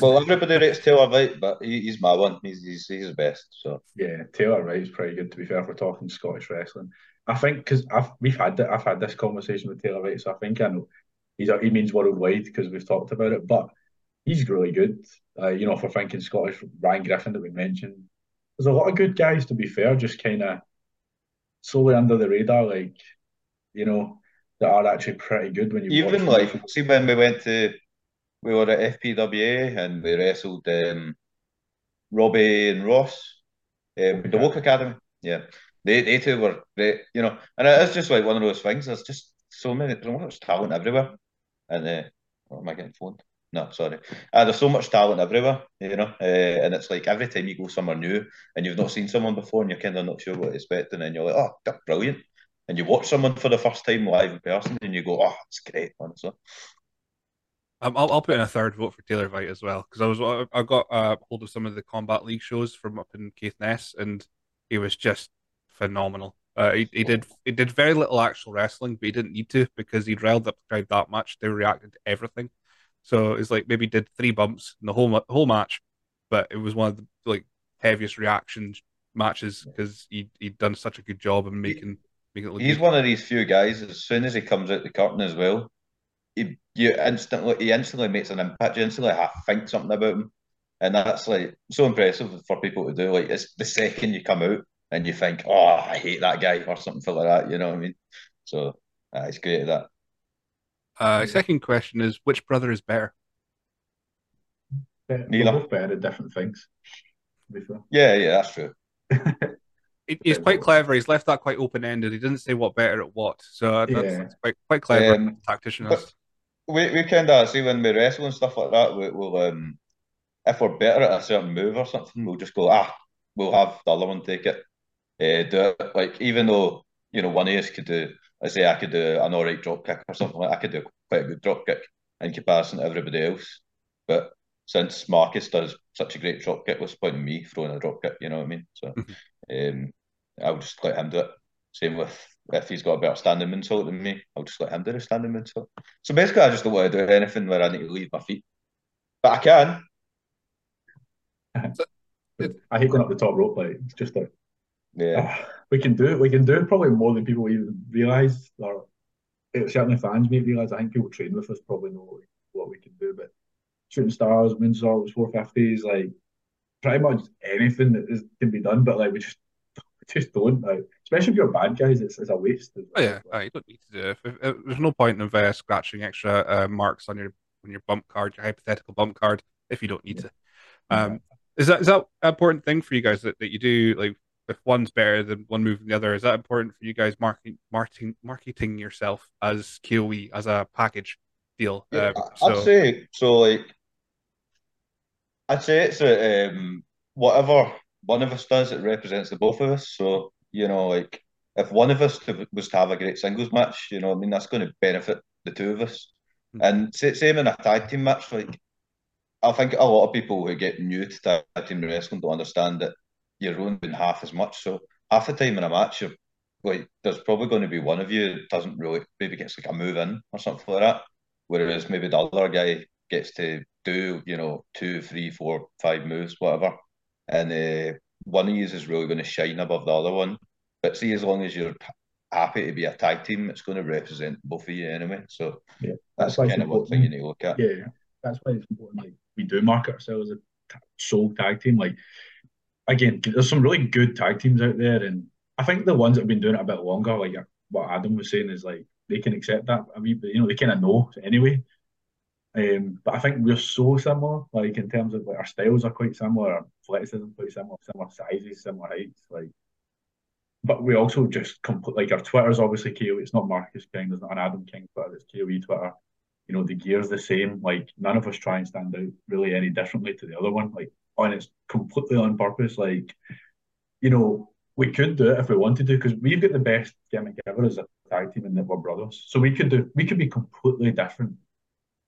well, everybody rates Taylor Veit, but he, he's my one. He's, he's he's the best. So yeah, Taylor Veit is pretty good. To be fair, if we're talking Scottish wrestling, I think because I've we've had I've had this conversation with Taylor Veit, so I think I know he's he means worldwide because we've talked about it. But he's really good. Uh, you know, if we're thinking Scottish, Ryan Griffin that we mentioned, there's a lot of good guys. To be fair, just kind of solely under the radar, like you know that are actually pretty good when you even like them. see when we went to we were at FPWA and we wrestled um, Robbie and Ross, um, the Woke Academy. Yeah, they they two were great, you know. And it's just like one of those things. There's just so many, there's talent everywhere. And uh, what am I getting phoned? No, sorry. Uh, there's so much talent everywhere, you know. Uh, and it's like every time you go somewhere new and you've not seen someone before and you're kind of not sure what to expect, and then you're like, oh, that's brilliant and you watch someone for the first time live in person and you go, oh, it's great, honestly. Um, I'll, I'll put in a third vote for Taylor Veit as well because I was I got uh, hold of some of the Combat League shows from up in Caithness and he was just phenomenal. Uh, he, he did he did very little actual wrestling, but he didn't need to because he'd riled up the crowd that much. They reacted to everything, so it's like maybe did three bumps in the whole whole match, but it was one of the like heaviest reaction matches because he he'd done such a good job of making He's one of these few guys. As soon as he comes out the curtain as well, he you instantly he instantly makes an impact. You instantly have to think something about him, and that's like so impressive for people to do. Like it's the second you come out and you think, "Oh, I hate that guy" or something like that. You know what I mean? So uh, it's great at that. Uh, second question is, which brother is better? Yeah, We're both better at different things. Yeah, yeah, that's true. he's quite clever. He's left that quite open ended. He didn't say what better at what, so that's, yeah. that's quite quite clever um, tactician. We we kind of see when we wrestle and stuff like that. We, will um, if we're better at a certain move or something, we'll just go ah, we'll have the other one take it. Uh, do it like even though you know one of us could do. I say I could do an alright drop kick or something like I could do quite a good drop kick in comparison to everybody else. But since Marcus does such a great drop kick, what's the point of me throwing a drop kick? You know what I mean? So um, I'll just let him do it. Same with if he's got a better standing moonsault than me, I'll just let him do the standing moonsault. So basically, I just don't want to do anything where I need to leave my feet, but I can. I hate going up the top rope. Like it's just like, yeah, uh, we can do it. We can do it probably more than people even realize, or certainly fans may realize. I think people train with us probably know what we can do, but shooting stars, moonsaults, four fifties, like pretty much anything that is, can be done. But like we just just don't. Like, especially if you're bad guys, it's, it's a waste. Well. Oh, yeah, uh, you don't need to do it. If, if, if, there's no point in uh, scratching extra uh, marks on your on your bump card, your hypothetical bump card, if you don't need yeah. to. Um, is that is that an important thing for you guys that, that you do like if one's better than one move than the other, is that important for you guys marketing marketing marketing yourself as KOE as a package deal? Yeah, Um, I'd say so. Like, I'd say it's a, um, whatever one of us does, it represents the both of us. So you know, like if one of us to, was to have a great singles match, you know, I mean that's going to benefit the two of us. Hmm. And sa- same in a tag team match. Like, I think a lot of people who get new to tag team wrestling don't understand that you're only doing half as much. So half the time in a match, you're like, there's probably going to be one of you that doesn't really maybe gets like a move in or something like that. Whereas maybe the other guy gets to do, you know, two, three, four, five moves, whatever. And uh, one of you is really going to shine above the other one. But see, as long as you're happy to be a tag team, it's going to represent both of you anyway. So Yeah, that's, that's kind of one thing you need to look at. Yeah, that's why it's important. Like we do market ourselves as a sole tag team. Like again, there's some really good tag teams out there, and I think the ones that have been doing it a bit longer, like what Adam was saying, is like they can accept that. I mean, you know, they kind of know anyway. Um, but I think we're so similar, like in terms of like our styles are quite similar, our athleticism quite similar, similar sizes, similar heights, like. But we also just complete like our Twitter's obviously KO. It's not Marcus King. There's not an Adam King Twitter. It's KOE Twitter you know, the gear's the same. Like none of us try and stand out really any differently to the other one. Like, and it's completely on purpose. Like, you know, we could do it if we wanted to because we've got the best gimmick ever as a tag team and that we're brothers. So we could do, we could be completely different,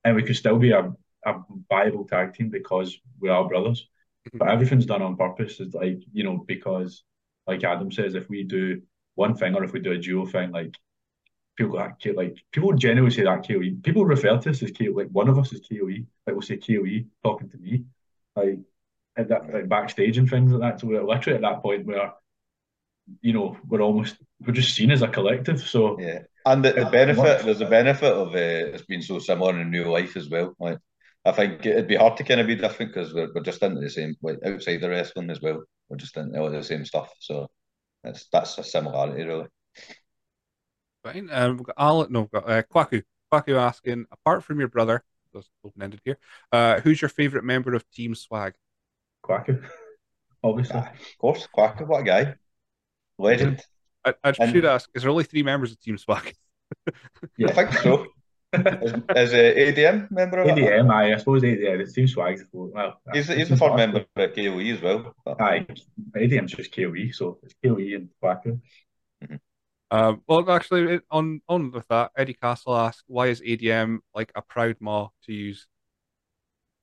and we could still be a, a viable tag team because we are brothers. Mm-hmm. But everything's done on purpose. It's like you know because, like Adam says, if we do one thing or if we do a duo thing, like people go, ah, that like people generally say that KOE. People refer to us as KOE. Like one of us is KOE. Like we'll say KOE talking to me, like at that like backstage and things like that. So we're literally at that point where, you know, we're almost we're just seen as a collective. So Yeah, and the, the benefit much. there's a benefit of uh, it's been so similar in real life as well. Like I think it'd be hard to kind of be different because we're, we're just into the same like outside the wrestling as well. We're just into all the same stuff. So that's that's a similarity really. Fine. Um, we've got Alan, no, we've got uh, Kwaku. Kwaku asking, apart from your brother, that's open ended here, uh, who's your favorite member of Team Swag? Quacker, obviously. Ah, of course, Quacker, what a guy, legend. I, I And- should ask, is there only three members of Team Swag? Yeah. I think so. Is, is uh, ADM member of it? ADM, aye, I suppose ADM, the team swag's the well. He's, the- it's he's the first impossible. member at KOE as well. But, Aye, ADM's just KOE, so it's KOE and Quacker. Um, well, actually, on on with that, Eddie Castle asked, why is ADM like a proud maw to use?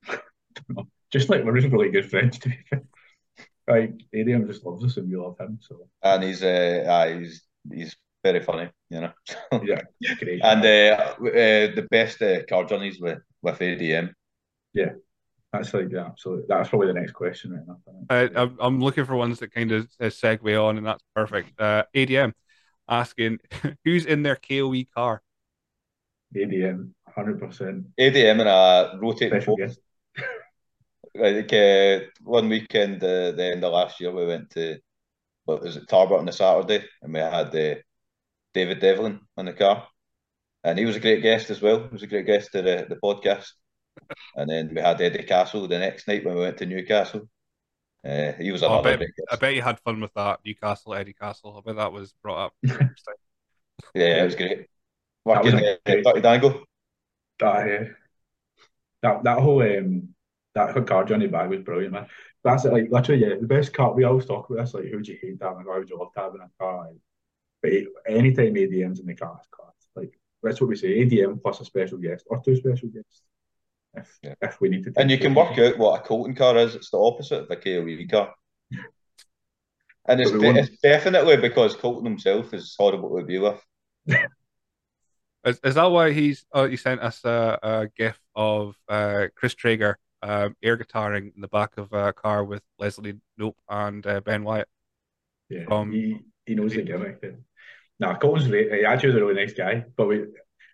Just like we're really good friends, to be fair. Like ADM just loves us and we love him, so and he's uh, aye, he's he's very funny, you know. yeah, great. and uh, uh, the best uh, car journeys with with ADM. Yeah, that's like yeah, absolutely. That's probably the next question right now. Uh, I'm, I'm looking for ones that kind of uh, segue on, and that's perfect. Uh, ADM asking, who's in their KOE car? ADM, hundred percent ADM and a rotating special four. guest. Like uh, one weekend, uh, the end of last year, we went to what was it, Tarbert on a Saturday, and we had uh, David Devlin on the car, and he was a great guest as well. He was a great guest to the, the podcast. And then we had Eddie Castle the next night when we went to Newcastle. Uh, he was Oh, I bet, big I bet you had fun with that. Newcastle, Eddie Castle. I bet that was brought up. Yeah, it was great. That was Working a uh, Dirty Dangle. That uh, that that whole um that whole car journey back was brilliant, man. That's it, like literally yeah, the best car. We always talk about this, like who would you hate to have in a car? Who would you love to have in a car? Like, but anytime ADM's in the car, it's class. Like that's what we say. ADM plus a special guest or two special guests, if Yeah. if we need to. And you can two. work out what a Colton car is. It's the opposite of a KOE car. And it's, de- it's definitely because Colton himself is horrible to be with. Is, is that why he's uh, he sent us a, a gif of uh, Chris Traeger um, air guitaring in the back of a car with Leslie Knope and uh, Ben Wyatt? Yeah, Um, he he knows the gimmick. Yeah. Nah, Colton's great. He actually is a really nice guy, but we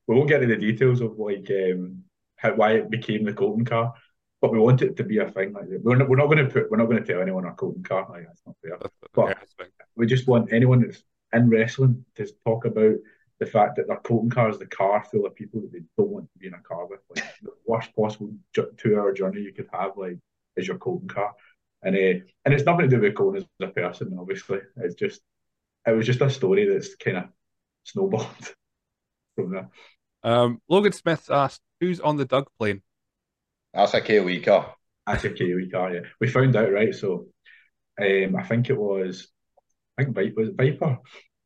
we won't get into the details of like um how why it became the Colton car. But we want it to be a thing like that. We're not, we're not going to put we're not going to tell anyone our Colton car. Like that's not fair. That's But- We just want anyone that's in wrestling to talk about the fact that their Colton car is the car full of people that they don't want to be in a car with. Like the worst possible two hour journey you could have, like, is your Colton car. And uh, and it's nothing to do with Cole as a person, obviously. It's just it was just a story that's kind of snowballed from there. Um, Logan Smith asked, "Who's on the Doug plane?" That's a KOE car. That's a KOE car. Yeah, we found out right. So, um, I think it was, I think Viper was it Viper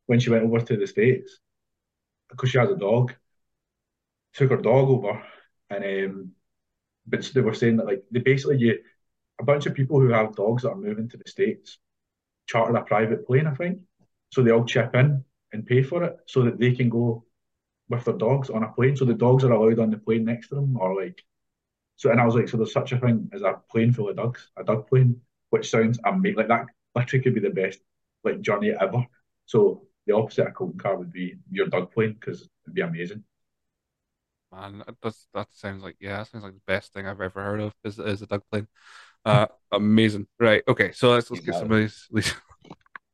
when she went over to the states because she has a dog. Took her dog over, and um, but they were saying that like they basically you a bunch of people who have dogs that are moving to the states charter a private plane, I think. So they all chip in and pay for it so that they can go with their dogs on a plane. So the dogs are allowed on the plane next to them, or like so. And I was like, so there's such a thing as a plane full of dogs, a dog plane, which sounds amazing. Like that literally could be the best like journey ever. So the opposite of Colton car would be your dog plane because it'd be amazing. Man, that's that sounds like yeah, that sounds like the best thing I've ever heard of is is a Doug plane. Uh, amazing. Right. Okay. So let's let's get some of these these,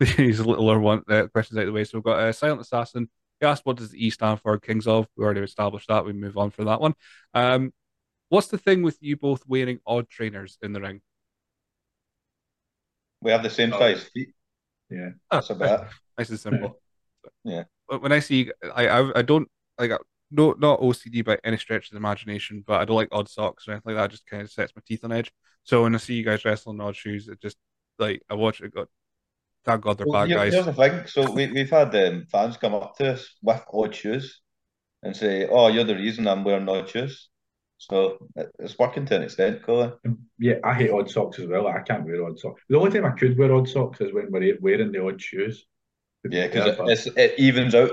these littler one uh, questions out of the way. So we've got a uh, Silent Assassin. He asked, "What does the E stand for?" Kings of. We already established that. We move on for that one. Um, what's the thing with you both wearing odd trainers in the ring? We have the same oh. size feet. Yeah, that's about nice and simple. Yeah. But when I see, I I, I don't like no not OCD by any stretch of the imagination, but I don't like odd socks or anything like that. It just kind of sets my teeth on edge. So when I see you guys wrestling odd shoes, it just like I watch it. Got thank God they're well, bad guys. Here's the thing. So we we've had um, fans come up to us with odd shoes and say, "Oh, you're the reason I'm wearing odd shoes." So it's working to an extent, Colin. Um, yeah, I hate odd socks as well. I can't wear odd socks. The only time I could wear odd socks is when we're wearing the odd shoes. Yeah, because it, it evens out.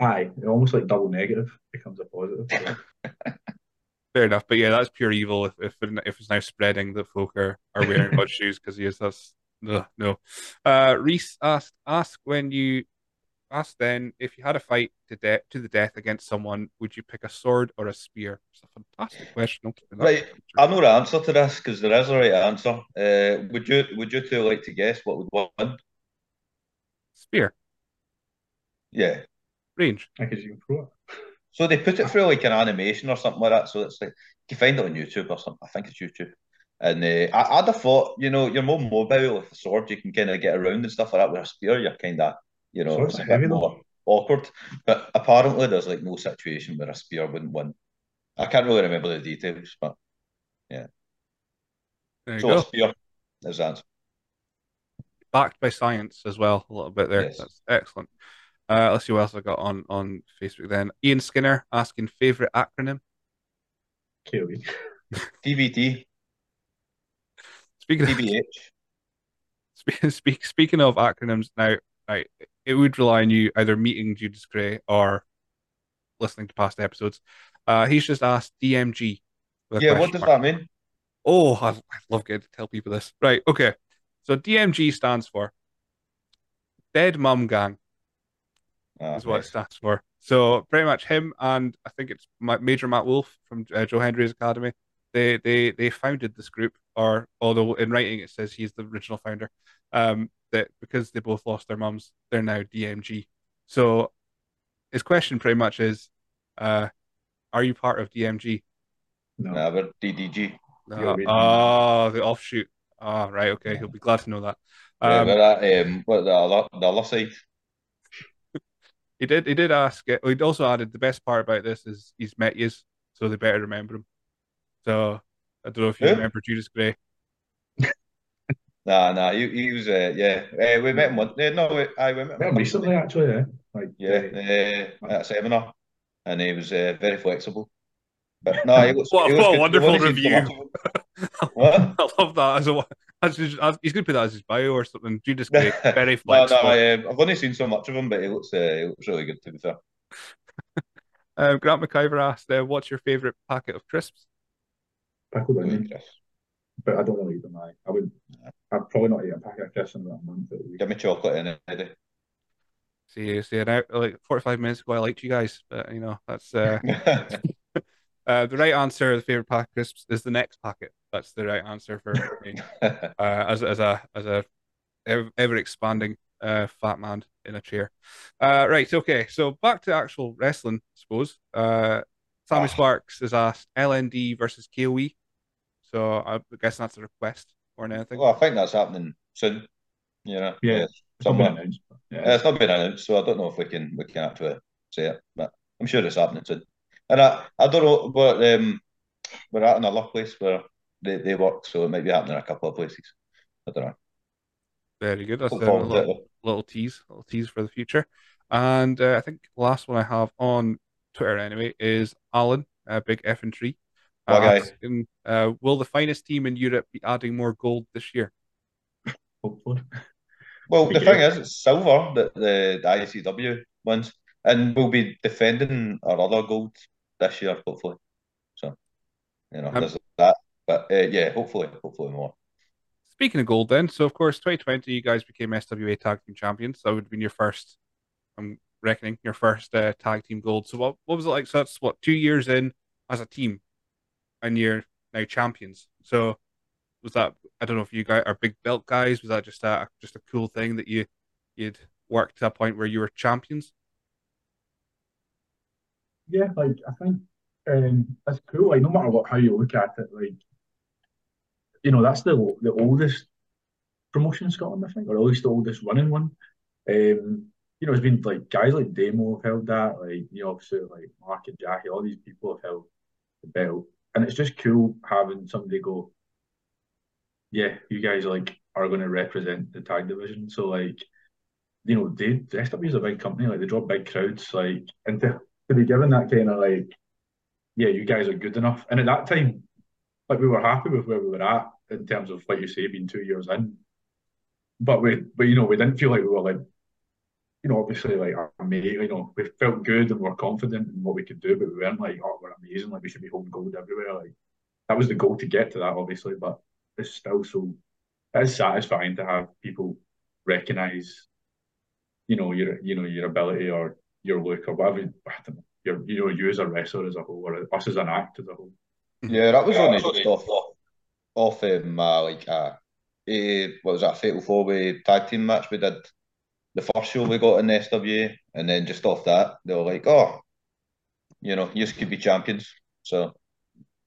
Aye, almost like double negative becomes a positive. Fair enough, but yeah, that's pure evil. If if, if it's now spreading that folk are, are wearing odd shoes because he is that's no no. Uh, Reese asked ask when you asked then if you had a fight to death to the death against someone, would you pick a sword or a spear? It's a fantastic question. Right, I know the answer to this because there is a right answer. Uh, would you would you two like to guess what would win? Spear. Yeah. Range. I guess you can throw it. So they put it through like an animation or something like that. So it's like you can find it on YouTube or something. I think it's YouTube. And uh, I, would have thought, you know, you're more mobile with a sword. You can kind of get around and stuff like that. With a spear, you're kind of, you know, it's a bit more awkward. But apparently, there's like no situation where a spear wouldn't win. I can't really remember the details, but yeah. There you so go. a spear is answer. Backed by science as well, a little bit there. Yes. That's excellent. Uh, let's see what else I got on on Facebook. Then Ian Skinner asking favorite acronym. KOE. DVT. Speaking DBH. Of, speak, speaking of acronyms, now right, it would rely on you either meeting Judas Gray or listening to past episodes. Uh, he's just asked DMG. Yeah, what does mark. that mean? Oh, I, I love getting to tell people this. Right, okay. So DMG stands for Dead Mum Gang. Oh, is what it stands for. So pretty much him and I think it's Major Matt Wolf from uh, Joe Hendry's Academy. They they they founded this group, or although in writing it says he's the original founder. Um, that because they both lost their mums, they're now DMG. So his question pretty much is, uh, are you part of DMG? No, no we're DDG. No. Oh, the offshoot. Oh, right. Okay, he'll be glad to know that. Um, yeah, we're um, what the other the other side. He did. He did ask. He also added the best part about this is he's met you, so they better remember him. So I don't know if you Who? remember Judas Gray. nah, nah. He, he was. Uh, yeah, uh, we met him one. Uh, no, we, I we met him recently actually. Yeah, like yeah, uh, at a seminar, and he was uh, very flexible. But no, he was, what, he was what a wonderful review. I love that as a as his, as, he's going to put that as his bio or something. Judas Gray, very flexible. no, no, I, um, I've only seen so much of him, but it looks, uh, he looks really good to be fair. um, Grant McIver asked, uh, "What's your favourite packet of crisps?" Pickled onion crisps, but I don't really eat them. I, I would, I'd probably not eat a packet of crisps in about a month. Give me chocolate in it. See, see, now like forty-five minutes ago, I liked you guys, but you know that's. Uh... Uh, the right answer, the favorite pack crisps, is the next packet. That's the right answer for me. uh, as as a as a ever expanding uh, fat man in a chair. Uh, right. Okay. So back to actual wrestling, I suppose. Uh, Sammy oh. Sparks has asked LND versus KOE. So I guess that's a request. or anything? Well, I think that's happening soon. You know, yeah, somewhere. Yeah. it's not been announced, so I don't know if we can we can actually say it, but I'm sure it's happening soon. And I, I don't know, but um, we're at another place where they, they work, so it might be happening in a couple of places. I don't know. Very good. That's a little, little tease, little tease for the future. And uh, I think the last one I have on Twitter anyway is Alan, a big F and tree. Uh, asking, uh, will the finest team in Europe be adding more gold this year? Hopefully. Well, the thing is, it's silver that the, the ICW wins, and we'll be defending our other gold this year, hopefully. So, you know, um, that. But uh, yeah, hopefully, hopefully more. Speaking of gold, then, so of course, 2020, you guys became SWA Tag Team Champions. That would have been your first, I'm reckoning, your first uh, tag team gold. So, what, what was it like? So, that's what, two years in as a team, and you're now champions. So, was that I don't know if you guys are big belt guys. Was that just a just a cool thing that you you'd worked to a point where you were champions? Yeah, like I think um, that's cool. Like no matter what how you look at it, like you know that's the the oldest promotion in Scotland, I think, or at least the oldest running one. Um, you know, it's been like guys like Damo have held that, like you know, obviously like Mark and Jackie, all these people have held the belt, and it's just cool having somebody go, yeah, you guys like are going to represent the tag division. So like, you know, they the SW is a big company, like they draw big crowds, like and to, to be given that kind of like, yeah, you guys are good enough. And at that time, like we were happy with where we were at in terms of like you say, being two years in. But we but you know, we didn't feel like we were like you know, obviously, like mate, you know, we felt good and we're confident in what we could do, but we weren't like, oh, we're amazing, like we should be holding gold everywhere. Like that was the goal to get to that, obviously. But it's still so it's satisfying to have people recognize, you know, your you know your ability or your look or whatever. I don't know, your you know you as a wrestler as a whole or us as an act as a whole. Yeah, that was only just off off um uh, like uh, a, what was that fatal four way tag team match we did the first show we got in the SWA, and then just off that they were like, oh, you know, you could be champions. So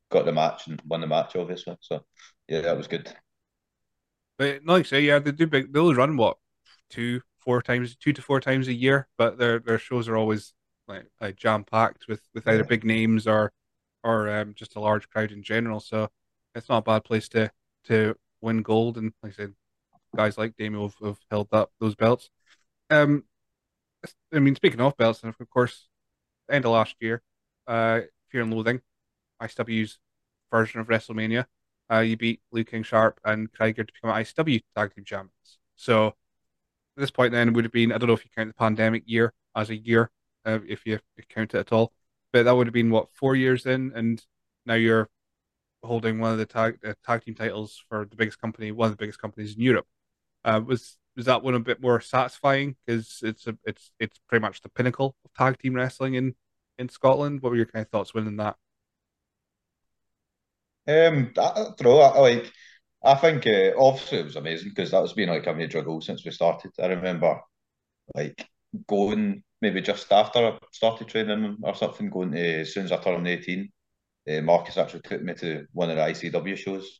got the match and won the match, obviously. So yeah, that was good. But like I say, yeah, they do big. They'll run what two, four times, two to four times a year, but their their shows are always like, like jam packed with with either big names or or um, just a large crowd in general. So it's not a bad place to to win gold. And like I said, guys like Damo have, have held up those belts. Um, I mean, speaking of belts, and of course, end of last year, uh, Fear and Loathing, ICW's version of WrestleMania, uh, you beat Lee King Sharp and Krieger to become ICW Tag Team Champions. So this point, then, would have been, I don't know if you count the pandemic year as a year, uh, if you count it at all, but that would have been, what, four years in, and now you're holding one of the tag, uh, tag team titles for the biggest company, one of the biggest companies in Europe. Uh, was was that one a bit more satisfying because it's a it's it's pretty much the pinnacle of tag team wrestling in in Scotland? What were your kind of thoughts winning that? Um, I, I don't know. I, like, I think uh, obviously it was amazing because that has been like a major goal since we started. I remember like going maybe just after I started training or something, going to as soon as I turned eighteen. Uh, Marcus actually took me to one of the ICW shows,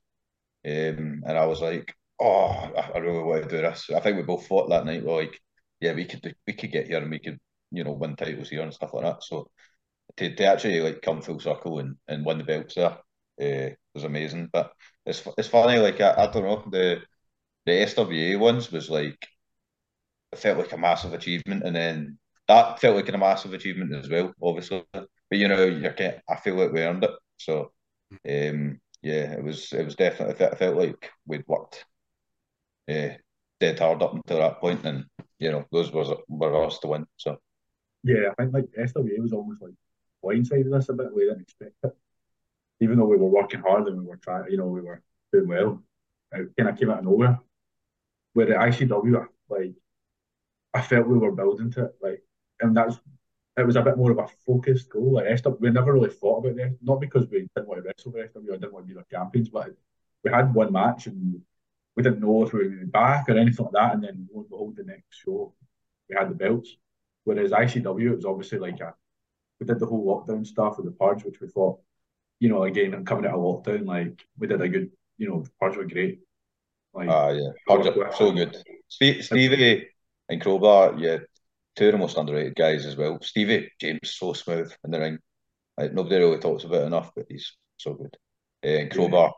um, and I was like, "Oh, I really want to do this." I think we both thought that night, we are like, "Yeah, we could we could get here and we could you know win titles here and stuff like that." So to, to actually like come full circle and, and win the belts there uh, was amazing. But it's it's funny, like I, I don't know the the SWA ones was like it felt like a massive achievement, and then that felt like a massive achievement as well, obviously. But you know, you I feel like we earned it. So, um, yeah, it was it was definitely it felt like we'd worked, uh, dead hard up until that point, and you know, those was were ours to win. So, yeah, I think like SWA was almost like blindsided us a bit. We didn't expect it even though we were working hard and we were trying, you know, we were doing well, it kind of came out of nowhere. Where the ICW, like, I felt we were building to it, like, and that's it was a bit more of a focused goal. Like we never really thought about it, not because we didn't want to wrestle for SW or didn't want to be the champions, but we had one match and we didn't know if we would be back or anything like that. And then lo and behold, the next show we had the belts. Whereas ICW, it was obviously like a we did the whole lockdown stuff with the purge, which we thought you know, again, I'm coming out of lockdown, like we did a good, you know, parts were great. Like, ah, yeah, Hundred- so good. Steve, Stevie and Crowbar, yeah, two of the most underrated guys as well. Stevie James, so smooth in the ring. Like nobody really talks about it enough, but he's so good. Uh, and Crowbar,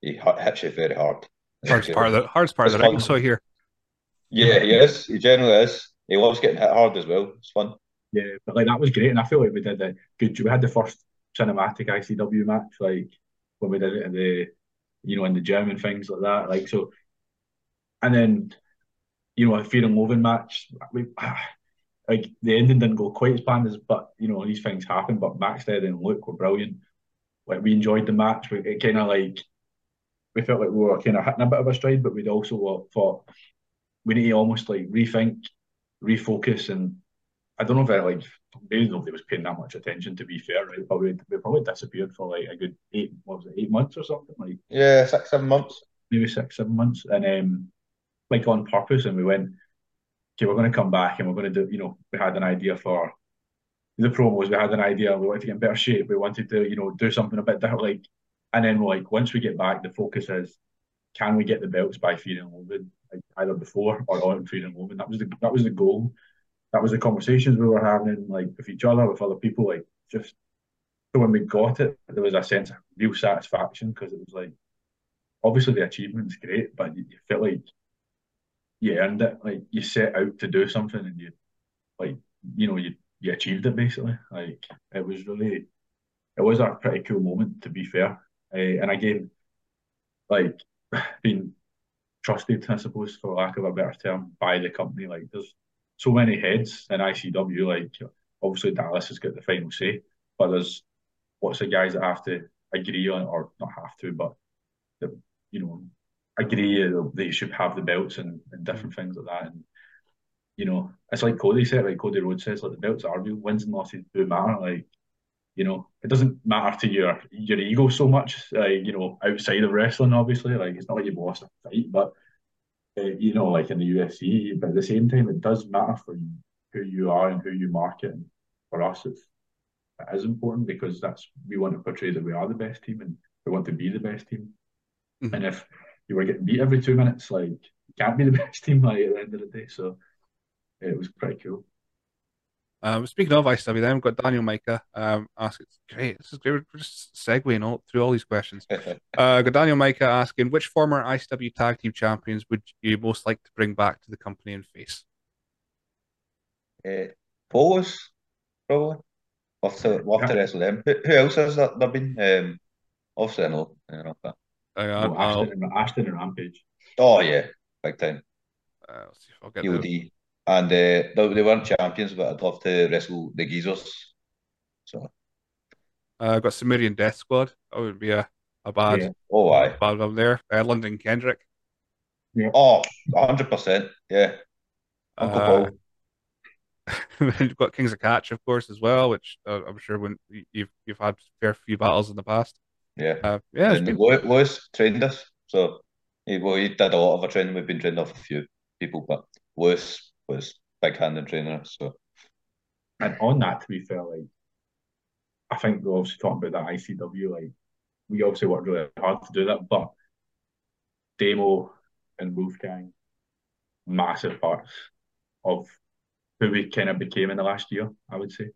he hits you very hard. Hardest part of the hardest part of the It's ring. So here, Yeah, he is. He generally is. He loves getting hit hard as well. It's fun. Yeah, but like that was great, and I feel like we did a good. We had the first cinematic ICW match, like when we did it in the, you know, in the gym and things like that. Like so, and then, you know, a Fear and Loathing match. We ah, like the ending didn't go quite as planned as, but you know, these things happen. But Maxted and Luke were brilliant. Like we enjoyed the match. We it kind of like we felt like we were kind of hitting a bit of a stride, but we'd also thought we need to almost like rethink, refocus, and I don't know if I like maybe nobody was paying that much attention to be fair, right? But we, we probably disappeared for like a good eight, what was it, eight months or something, like Yeah, six, seven months. maybe six, seven months, and um, like on purpose. And we went, okay, we're going to come back and we're going to do, you know, we had an idea for the promos. We had an idea. We wanted to get in better shape. We wanted to, you know, do something a bit different. Like, and then like once we get back, the focus is, can we get the belts by Fear and Loathing, like either before or on Fear and Loathing? That was the that was the goal. That was the conversations we were having, like with each other, with other people, like just. So when we got it, there was a sense of real satisfaction because it was like, obviously the achievement's great, but you, you felt like you earned it. Like you set out to do something and you, like you know, you you achieved it basically. Like it was really, it was a pretty cool moment to be fair. Uh, and again, like being trusted, I suppose, for lack of a better term, by the company. Like there's so many heads in ICW. Like obviously Dallas has got the final say, but there's lots of guys that have to agree on, or not have to, but the, you know, agree that they should have the belts and, and different things like that. And you know, it's like Cody said, like Cody Rhodes says, like the belts are real. Wins and losses do matter. Like, you know, it doesn't matter to your your ego so much. Like, you know, outside of wrestling, obviously, like it's not like you've lost a fight, but you know, like in the UFC. But at the same time, it does matter for you who you are and who you market. And for us, it's it is important because that's we want to portray that we are the best team and we want to be the best team. Mhm. And if you were getting beat every two minutes, like you can't be the best team like at the end of the day. So it was pretty cool. Um, speaking of ICW, then we've got Daniel Micah um, asking. Great, this is great. We're just segueing all through all these questions. Uh, got Daniel Micah asking, which former ICW tag team champions would you most like to bring back to the company and face? uh, Polos, probably. To, love to Yeah. wrestle them. Who, who else has that there been? Um, obviously, I know. I know that. Uh, No, Ashton, and, Ashton and Rampage. Oh, yeah, big time. uh, let's see if I'll get. And uh, they, they weren't champions, but I'd love to wrestle the Geezers. So, uh, I've got Sumerian Death Squad. That would be a, a bad, Yeah. oh, aye. bad one there. Uh, London Kendrick. Oh, 100%. Yeah. Uncle Uh, Paul. We've got Kings of Catch, of course, as well, which uh, I'm sure when you've you've had a fair few battles in the past. Yeah. Uh, yeah, and been, Lewis trained us. So, he, well, he did a lot of our training. We've been trained off a few people, but Lewis was big hand in training us. So, And on that, to be fair, like I think we're obviously talking about that ICW, like we obviously worked really hard to do that, but Damo and Wolfgang, massive parts of who we kind of became in the last year, I would say.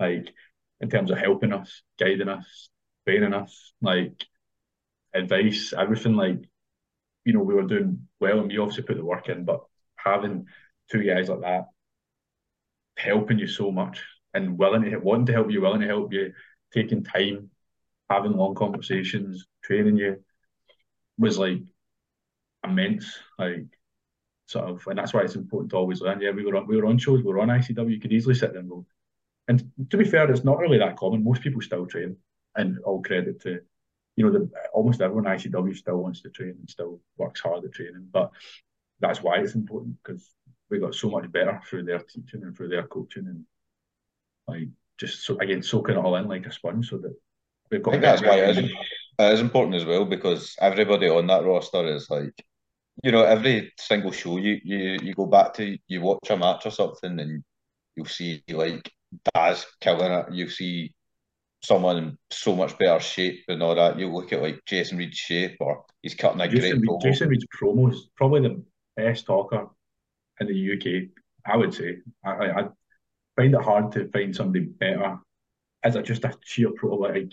Like in terms of helping us, guiding us, training us, like advice, everything like you know, we were doing well and we obviously put the work in, but having two guys like that helping you so much and willing to wanting to help you, willing to help you, taking time, having long conversations, training you was like immense. Like sort of, and that's why it's important to always learn. Yeah, we were on, we were on shows, we were on ICW. You could easily sit there and go. And to be fair, it's not really that common. Most people still train, and all credit to, you know, the almost everyone ICW still wants to train and still works hard at training. But that's why it's important because we got so much better through their teaching and through their coaching and like just so again soaking it all in like a sponge so that we've got. I think that's why it is, it is important as well because everybody on that roster is like, you know, every single show you, you, you go back to, you watch a match or something and you'll see like Daz killing it. You see someone in so much better shape and all that. You look at like Jason Reed's shape, or he's cutting a Jason, great Reed. Jason Reed's promo is probably the best talker in the UK. I would say. I, I, I find it hard to find somebody better as a just a sheer pro, like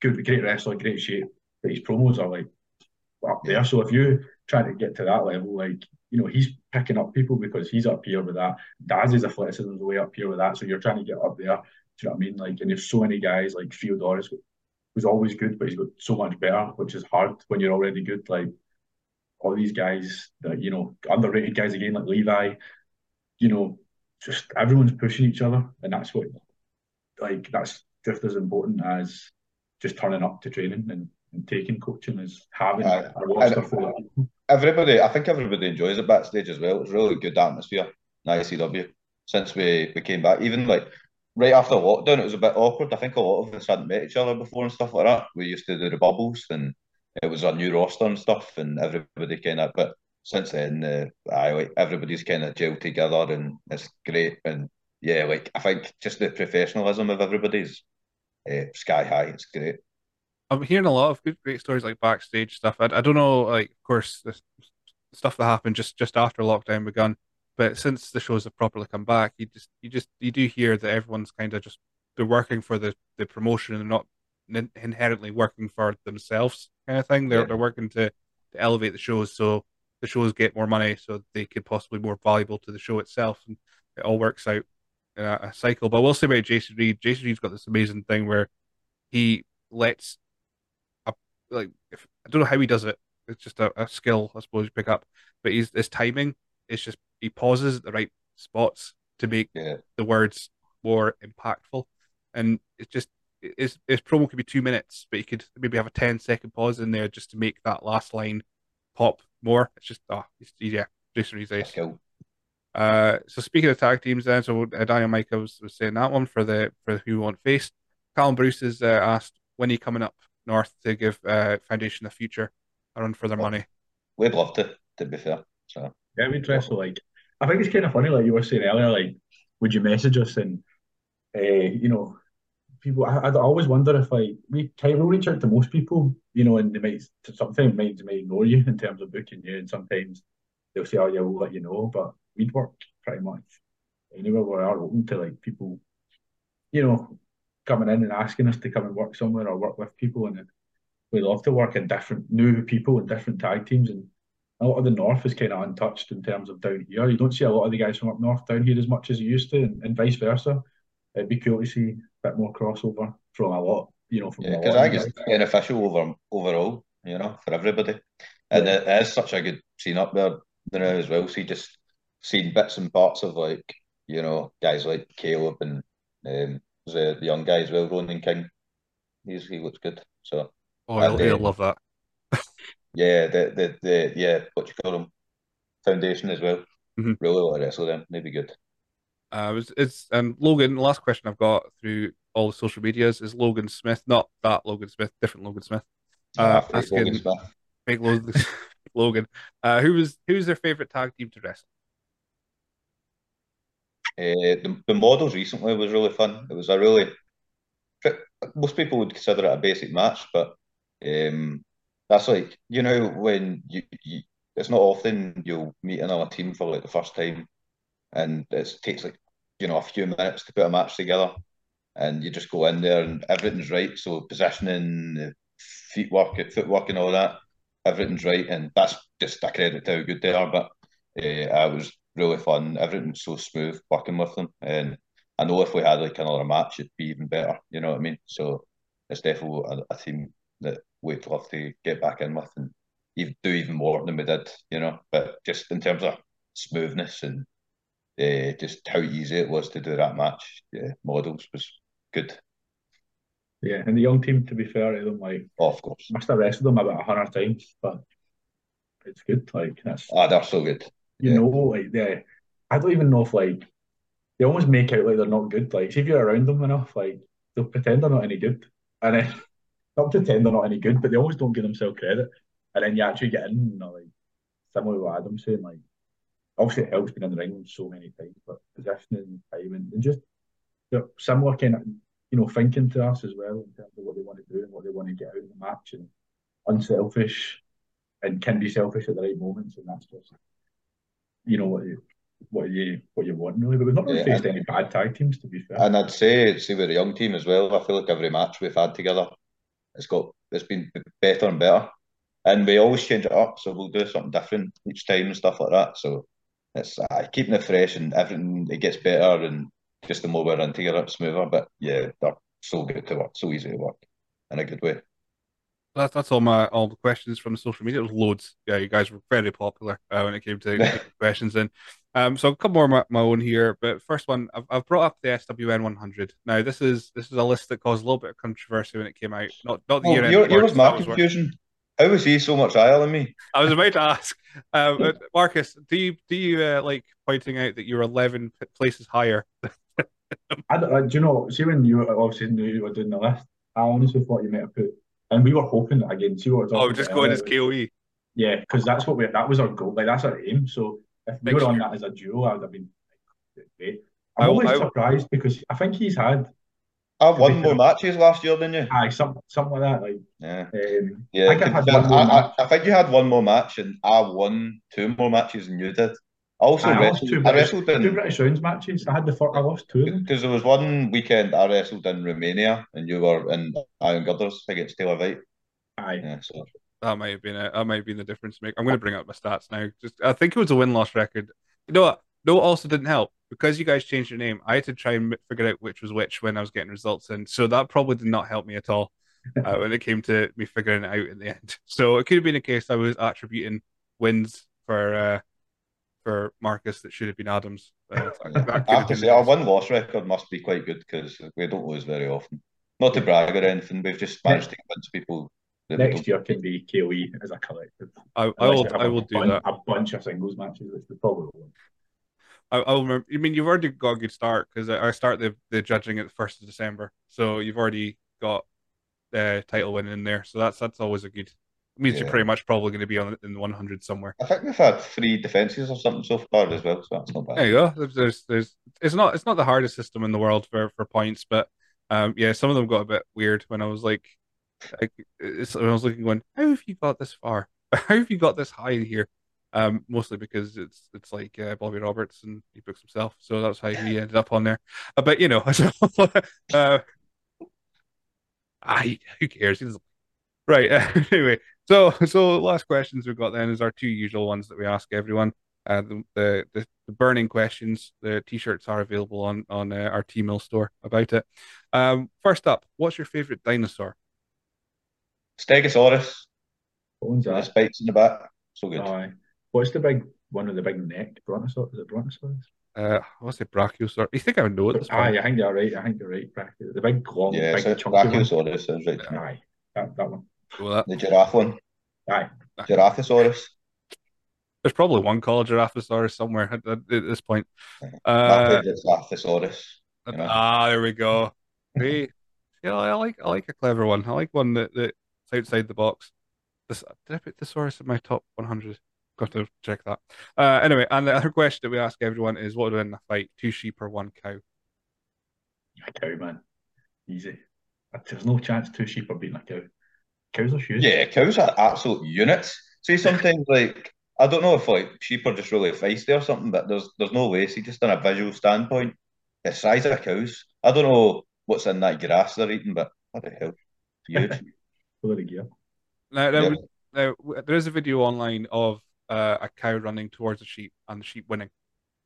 good, great wrestler, great shape. But his promos are like up there. So if you try to get to that level, like you know, he's picking up people because he's up here with that. Daz's athleticism is way up here with that. So you're trying to get up there. Do you know what I mean? Like, and there's so many guys like Theodoros, who's always good, but he's got so much better, which is hard when you're already good. Like all these guys that you know, underrated guys again, like Levi. You know, just everyone's pushing each other, and that's what, like, that's just as important as just turning up to training and, and taking coaching as having Uh, a roster and- full of. Everybody, I think everybody enjoys it backstage as well. It's really good atmosphere Nice CW since we, we came back. Even like right after lockdown, it was a bit awkward. I think a lot of us hadn't met each other before and stuff like that. We used to do the bubbles and it was a new roster and stuff, and everybody kind of. But since then, uh, I like everybody's kind of gelled together and it's great. And yeah, like I think just the professionalism of everybody's uh, sky high. It's great. I'm hearing a lot of good, great stories like backstage stuff. I, I don't know, like, of course, the stuff that happened just just after lockdown begun, but since the shows have properly come back, you just you just you do hear that everyone's kind of just they're working for the the promotion and not in- inherently working for themselves, kind of thing. They're Yeah. they're working to to elevate the shows so the shows get more money, so they could possibly be more valuable to the show itself, and it all works out in a, a cycle. But I will say about Jason Reed, Jason Reed's got this amazing thing where he lets a like if I don't know how he does it. It's just a, a skill, I suppose, you pick up. But he's his timing. It's just he pauses at the right spots to make Yeah, the words more impactful, and it's just his his promo could be two minutes, but you could maybe have a 10 second pause in there just to make that last line pop more. It's just oh, it's, yeah, Jason Reed's that's ace. cool. Uh, so speaking of tag teams, then, so uh, Daniel Micah was, was saying that one for the for who we want faced. Callum Bruce has uh, asked when are you coming up north to give uh, Foundation the future, a run for their money. We'd love to, to be fair. So Yeah, we'd wrestle like I think it's kind of funny, like you were saying earlier, like would you message us and uh, you know, people I, always wonder if like we kind of reach out to most people, you know, and they might sometimes might, might ignore you in terms of booking you and sometimes they'll say, Oh yeah, we'll let you know. But we'd work pretty much anywhere we are open to like people, you know, coming in and asking us to come and work somewhere or work with people and we love to work in different new people and different tag teams and a lot of the north is kind of untouched in terms of down here. You don't see a lot of the guys from up north down here as much as you used to, and, and vice versa. It'd be cool to see bit more crossover from a lot, you know, from yeah, a because lot I of think guys. it's beneficial over overall, you know, for everybody. And Yeah. it is such a good scene up there now as well. So you just seen bits and parts of like, you know, guys like Caleb and um the, the young guy as well, Ronan King. He's he looks good. So Oh, he'll, And, he'll um, love that. yeah, the the the yeah, what you call them, foundation as well. Mhm. Really want to wrestle them. Maybe good. Uh, it's, it's and Logan. The last question I've got through all the social medias is Logan Smith, not that Logan Smith, different Logan Smith. Uh, asking Logan Smith. make Logan, Logan. Uh, who was who's their favorite tag team to wrestle? Uh, the, the models recently was really fun. It was a really most people would consider it a basic match, but um, that's like you know when you, you it's not often you'll meet another team for like the first time, and it takes like you know a few minutes to put a match together, and you just go in there and everything's right. So positioning, feet work, footwork, and all that, everything's right, and that's just a credit to how good they are. But uh, it was really fun. Everything's so smooth working with them, and I know if we had like another match, it'd be even better. You know what I mean? So it's definitely a, a team that we'd love to get back in with and do even more than we did. You know, but just in terms of smoothness and uh, just how easy it was to do that match, yeah, models was good. Yeah, and the young team, to be fair to them, like Oh, of course. must have wrestled them about a hundred times, but it's good. Like that's Ah, they're so good. you Yeah. know, like they, I don't even know if like they almost make out like they're not good. Like, see if you're around them enough, like they'll pretend they're not any good, and then not pretend they're not any good, but they always don't give themselves credit. And then you actually get in, and they're like similar to what Adam's saying, like obviously it helps being in the ring so many times, but positioning, timing, and just they're similar kind of you know, thinking to us as well in terms of what they want to do and what they want to get out of the match and unselfish and can be selfish at the right moments. And that's just, you know, what you, what you, what you want really. But we've not really Yeah, faced any bad tag teams, to be fair. And I'd say, see with the young team as well, I feel like every match we've had together, it's got it's been better and better. And we always change it up, so we'll do something different each time and stuff like that. So it's uh, keeping it fresh and everything it gets better and just the more we're in together, it's smoother. But yeah, they're so good to work, so easy to work in a good way. That's that's all my all the questions from the social media. It was loads. Yeah, you guys were very popular uh, when it came to questions And Um, so a couple more of my, my own here, but first one I've, I've brought up the SWN 100. Now this is this is a list that caused a little bit of controversy when it came out. Not not the Oh, year here's awards, my confusion. How was he so much higher than me? I was about to ask, uh, but Marcus, do you do you uh, like pointing out that you're 11 places higher? I, don't- uh, do you know, see when you obviously knew you were doing the list, I honestly thought you might have put, and we were hoping that again, see what we're talking Oh, just about going earlier, as KOE. Yeah, because that's what we that was our goal. Like that's our aim. So if we Next were on year. that as a duo, I would have been like, great. I I'm will- always I will- surprised because I think he's had I won more fair- matches last year than you. aye some something like that. Like Yeah. um, Yeah, I think I've to had be one fair, more I, I, think you had one more match and I won two more matches than you did. I also I lost wrestled, two I British, wrestled two British rounds matches. I had the fir- I lost two because there was one weekend I wrestled in Romania and you were in Iron Girders against Taylor White. Aye, Yeah, so That might have been it. That might have been the difference maker. I'm going to bring up my stats now. Just, I think it was a win loss record. You know what? No, it also didn't help because you guys changed your name. I had to try and figure out which was which when I was getting results, and so that probably did not help me at all uh, when it came to me figuring it out in the end. So it could have been a case I was attributing wins for uh, for Marcus that should have been Adams. Uh, that yeah. I have have to say our case. win loss record must be quite good because we don't lose very often. Not to brag or anything, we've just managed to convince people that next year can be KOE as a collective. I, I will. we have I a will do bun- that. A bunch of singles matches, which we probably won't. I, I'll remember. I mean, you've already got a good start because I I start the, the judging at the first of December, so you've already got the title win in there. So that's that's always a good. It means you're pretty much probably going to be on in the 100 somewhere. I think we've had three defences or something so far as well, so that's not bad. There you go. There's, there's, there's it's not it's not the hardest system in the world for for points, but um, yeah, some of them got a bit weird when I was like, like it's, when I was looking, going, how have you got this far? How have you got this high here? Um, mostly because it's it's like uh, Bobby Roberts and he books himself, so that's how he ended up on there. Uh, but you know, so, uh, I who cares? He doesn't- Right. anyway, so so last questions we've got then is our two usual ones that we ask everyone. Uh, the, the the the burning questions. The t-shirts are available on on uh, our Teemill store about it. Um, first up, what's your favorite dinosaur? Stegosaurus, Owns with the spikes in the back, so good. Aye. What's the big one with the big neck? Brontosaurus? Is it Brontosaurus? Uh, what's it? Brachiosaur. You think I would know at this point? Aye, I think you're right. I think you're right. Brachio- The big, long, Yeah, big, so chunky one. Brachiosaurus sounds right to me. Aye, that, that one. Go with that. The giraffe one, Aye. Giraffosaurus. There's probably one called Giraffosaurus somewhere at, at, at this point. My Uh, favourite's Apathosaurus. you know. ah, there we go. Great. Yeah, I like I like a clever one. I like one that that's outside the box. This, did I put Thesaurus in my top 100? Got to check that. Uh, anyway, and the other question that we ask everyone is, what would win a fight? Two sheep or one cow? A cow, man. Easy. There's no chance two sheep are beating a cow. Cows are huge. Yeah, cows are absolute units. See, sometimes like I don't know if like sheep are just really feisty or something, but there's there's no way. See, just on a visual standpoint, the size of cows. I don't know what's in that grass they're eating, but what the hell, huge. Full of gear. Now, now, Yeah. now, there is a video online of uh, a cow running towards a sheep and the sheep winning.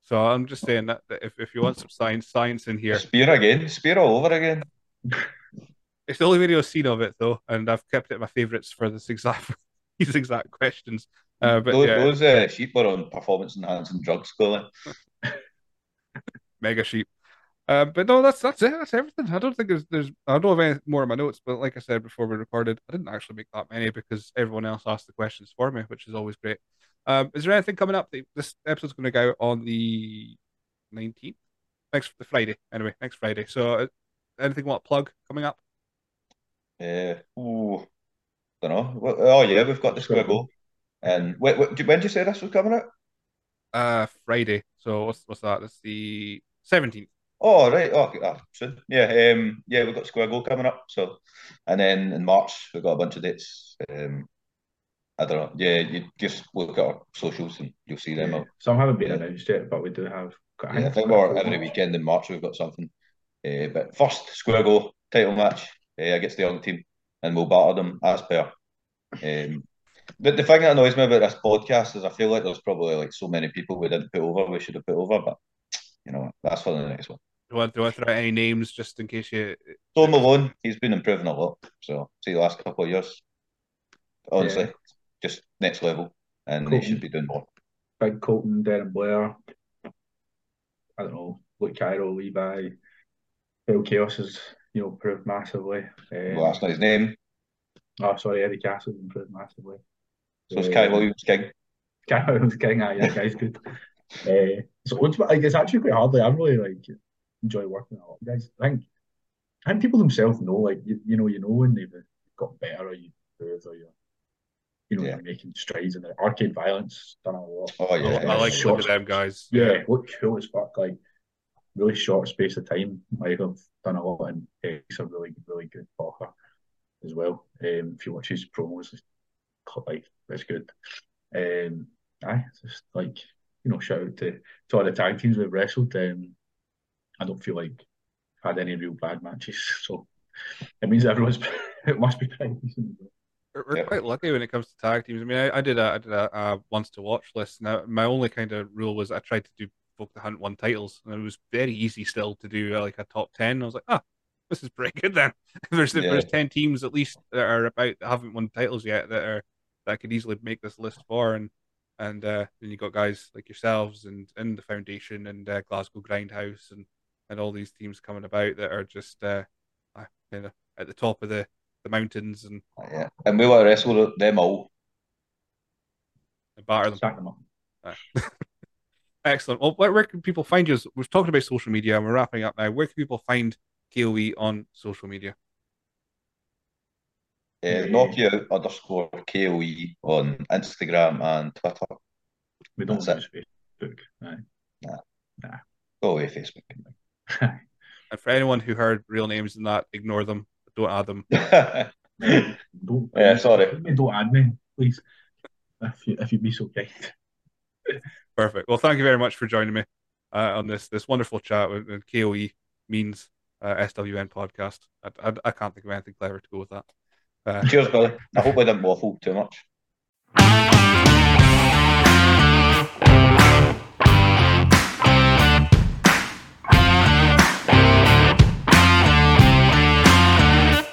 So I'm just saying that, that if, if you want some science science in here, Spear again, spear all over again. it's the only video I've seen of it though, and I've kept it my favorites for this exact these exact questions. Uh, but those yeah, those uh, sheep are on performance enhancing drugs, Colin. mega sheep. Uh, but no, that's that's it. That's everything. I don't think there's there's I don't have any more in my notes, but like I said before we recorded, I didn't actually make that many because everyone else asked the questions for me, which is always great. Um, is there anything coming up? This episode's going to go on the 19th, next the Friday. Anyway, next Friday. So, uh, anything want to plug coming up? Uh, ooh, don't know. Oh yeah, we've got the squiggle. And wait, what, when did you say this was coming out? Uh, Friday. So what's what's that? That's the 17th. Oh right, oh, soon. Yeah, um, yeah, we've got Squiggle coming up. So, and then in March we've got a bunch of dates. Um, I don't know. Yeah, you just look at our socials and you'll see them. Yeah. out. Some haven't been Yeah. announced yet, but we do have. got- Yeah, I think quite a we're couple every of- weekend in March we've got something. Uh, but first, square Squiggle title match uh, against the young team, and we'll batter them as per. Um, but the thing that annoys me about this podcast is I feel like there's probably like so many people we didn't put over, we should have put over, but you know that's for the next one. Do you want, do you want to throw out any names just in case you? Tom Malone, he's been improving a lot. So see the last couple of years, honestly, Yeah. Just next level, and Cool. they should be doing more. Big Colton, Darren Blair. I don't know, Luke Cairo, Levi. Phil Chaos has, you know, improved massively. Um, Well, that's not his name. oh, sorry, Eddie Castle's improved massively. So it's Um, Kai Williams King. Guy Williams King, aye, that guy's good. uh, so it's, like, it's actually quite hard. Like, I really like enjoy working a lot guys. I think, I think people themselves know, like you, you know, you know when they've got better or you or you're, you know, Yeah. making strides in the arcade violence done a lot. Oh, yeah, I like Short- looking at them guys. Yeah, look cool as fuck. Like really short space of time. Like I've done a lot and he's a really, really good talker as well. Um, if you watch his promos, it's like it's good. Um, aye, just like you know, shout out to to all the tag teams we've wrestled. Um, I don't feel like I've had any real bad matches, so it means everyone's it must be pretty decent. We're, Yep. quite lucky when it comes to tag teams. I mean, I, I did a I did a, a once to watch list. Now, my only kind of rule was I tried to do folk that hadn't won titles, and it was very easy still to do uh, like a top ten. I was like, ah, this is pretty good then. There's Yeah. there's ten teams at least that are about that haven't won titles yet that are that I could easily make this list for, and and uh, then you got guys like yourselves and and the foundation and uh, Glasgow Grindhouse and and all these teams coming about that are just uh, kind of at the top of the the mountains and, Yeah, and we want to wrestle them all. and batter them. Sack them up. Excellent. Well, where, where can people find you? We've talked about social media and we're wrapping up now. Where can people find KOE on social media? Uh, knockout underscore KOE on Instagram and Twitter. We don't That's use Facebook. Aye. Go away, Facebook. And for anyone who heard real names in that, ignore them. Don't add them. Don't, Yeah, sorry. Don't add me, please. If you if you'd be so kind. Perfect. Well, thank you very much for joining me uh, on this this wonderful chat with, with KOE means uh, SWN podcast. I, I, I can't think of anything clever to go with that. Uh, Cheers, Billy. I hope I didn't waffle too much.